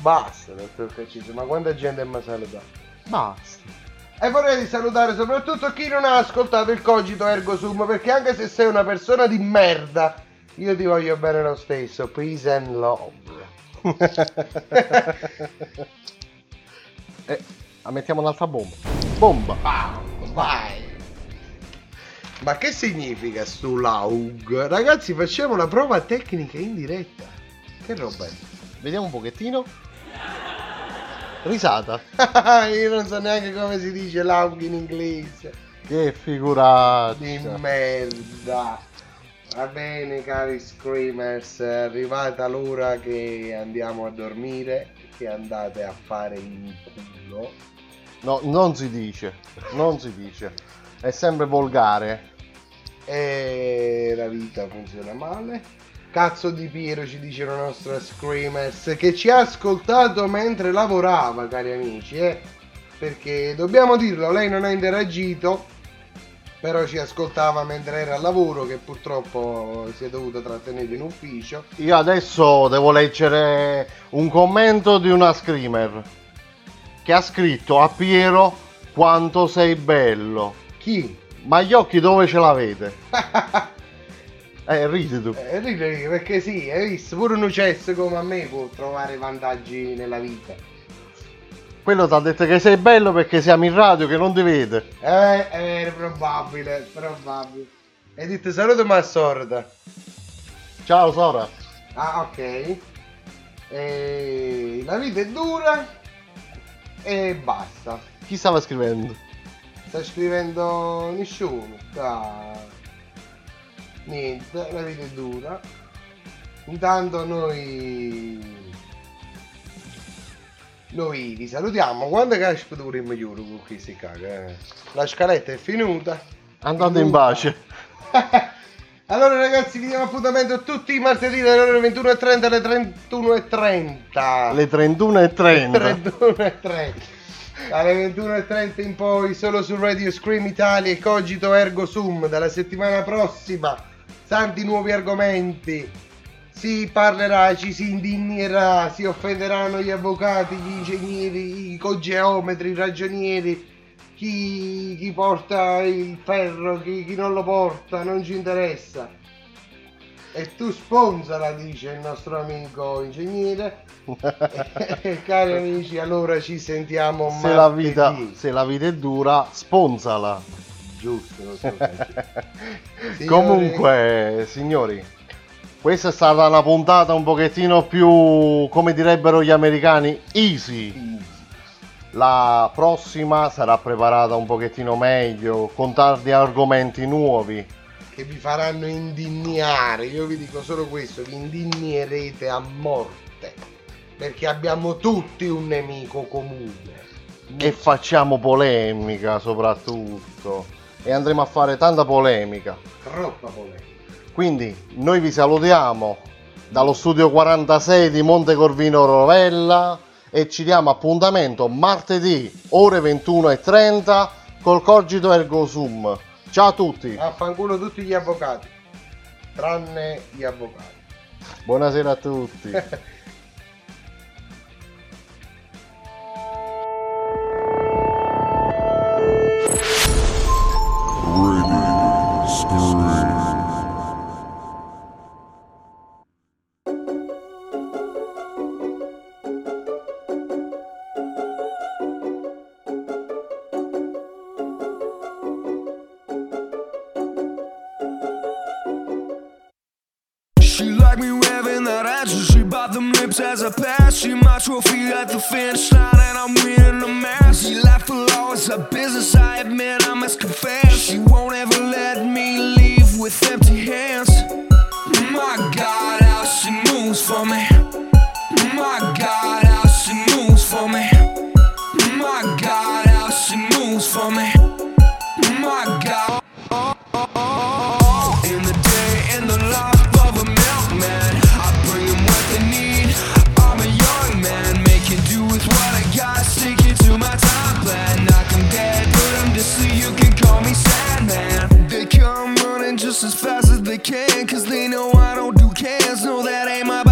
[SPEAKER 8] basta, dottor Caccese, ma quanta gente mi ha salutato?
[SPEAKER 9] Basta.
[SPEAKER 8] E vorrei salutare soprattutto chi non ha ascoltato il cogito ergo sum, perché anche se sei una persona di merda, io ti voglio bene lo stesso. Peace and love. (laughs)
[SPEAKER 9] E mettiamo un'altra bomba. Bomba.
[SPEAKER 8] Vai. Ma che significa stu laug? Ragazzi, facciamo la prova tecnica in diretta. Che roba è?
[SPEAKER 9] Vediamo un pochettino. Risata. (laughs)
[SPEAKER 8] Io non so neanche come si dice laug in inglese.
[SPEAKER 9] Che figuraccia.
[SPEAKER 8] Di merda. Va bene, cari screamers, è arrivata l'ora che andiamo a dormire, che andate a fare in culo.
[SPEAKER 9] No, non si dice. Non si dice. È sempre volgare.
[SPEAKER 8] E la vita funziona male. Cazzo di Piero ci dice la nostra Screamers che ci ha ascoltato mentre lavorava, cari amici, eh? Perché dobbiamo dirlo, lei non ha interagito, però ci ascoltava mentre era al lavoro, che purtroppo si è dovuto trattenere in ufficio.
[SPEAKER 9] Io adesso devo leggere un commento di una screamer che ha scritto a Piero quanto sei bello.
[SPEAKER 8] Chi?
[SPEAKER 9] Ma gli occhi dove ce l'avete? (laughs) eh, ridi tu.
[SPEAKER 8] Eh, ridi, perché sì, hai visto, pure un uccesso come a me può trovare vantaggi nella vita.
[SPEAKER 9] Quello ti ha detto che sei bello perché siamo in radio che non ti vede.
[SPEAKER 8] Eh, è probabile, probabile. E dite saluto ma sorda.
[SPEAKER 9] Ciao Sora.
[SPEAKER 8] Ah, ok. E la vita è dura. e basta.
[SPEAKER 9] Chi stava scrivendo?
[SPEAKER 8] Sta scrivendo nessuno. Ah, niente, la vita è dura. Intanto noi. Noi vi salutiamo. Quando casco dovremmo chiudere con questi caga? eh? La scaletta è finita.
[SPEAKER 9] Andate in pace. (laughs)
[SPEAKER 8] Allora ragazzi vi diamo appuntamento tutti i martedì dalle ore 21.30 alle 31.30
[SPEAKER 9] Le 31.30.
[SPEAKER 8] 31.30 Dalle 21.30 in poi solo su Radio Scream Italia e Cogito Ergo Sum Dalla settimana prossima tanti nuovi argomenti Si parlerà, ci si indignerà, si offenderanno gli avvocati, gli ingegneri, i cogeometri, i ragionieri chi, chi porta il ferro, chi, chi non lo porta, non ci interessa. E tu sponsora, dice il nostro amico ingegnere. (laughs) e cari amici, allora ci sentiamo
[SPEAKER 9] Se la, vita, se la vita è dura, sponsala.
[SPEAKER 8] Giusto, lo so. (laughs) Signori-
[SPEAKER 9] Comunque, signori, questa è stata una puntata un pochettino più, come direbbero gli americani, easy. La prossima sarà preparata un pochettino meglio, con tanti argomenti nuovi.
[SPEAKER 8] che vi faranno indignare. Io vi dico solo questo, vi indignerete a morte. Perché abbiamo tutti un nemico comune.
[SPEAKER 9] E facciamo polemica soprattutto. E andremo a fare tanta polemica.
[SPEAKER 8] Troppa polemica.
[SPEAKER 9] Quindi noi vi salutiamo dallo studio 46 di Monte Corvino Rovella e ci diamo appuntamento martedì ore 21.30 col Cogito Ergo Sum. Ciao a tutti,
[SPEAKER 8] Affanculo tutti gli avvocati. Tranne gli avvocati.
[SPEAKER 9] buonasera a tutti. (laughs)
[SPEAKER 10] She like me waving that ass, she bought them lips as I pass. She my trophy at the finish line, cause they know I don't do cans. No, that ain't my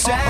[SPEAKER 10] sad.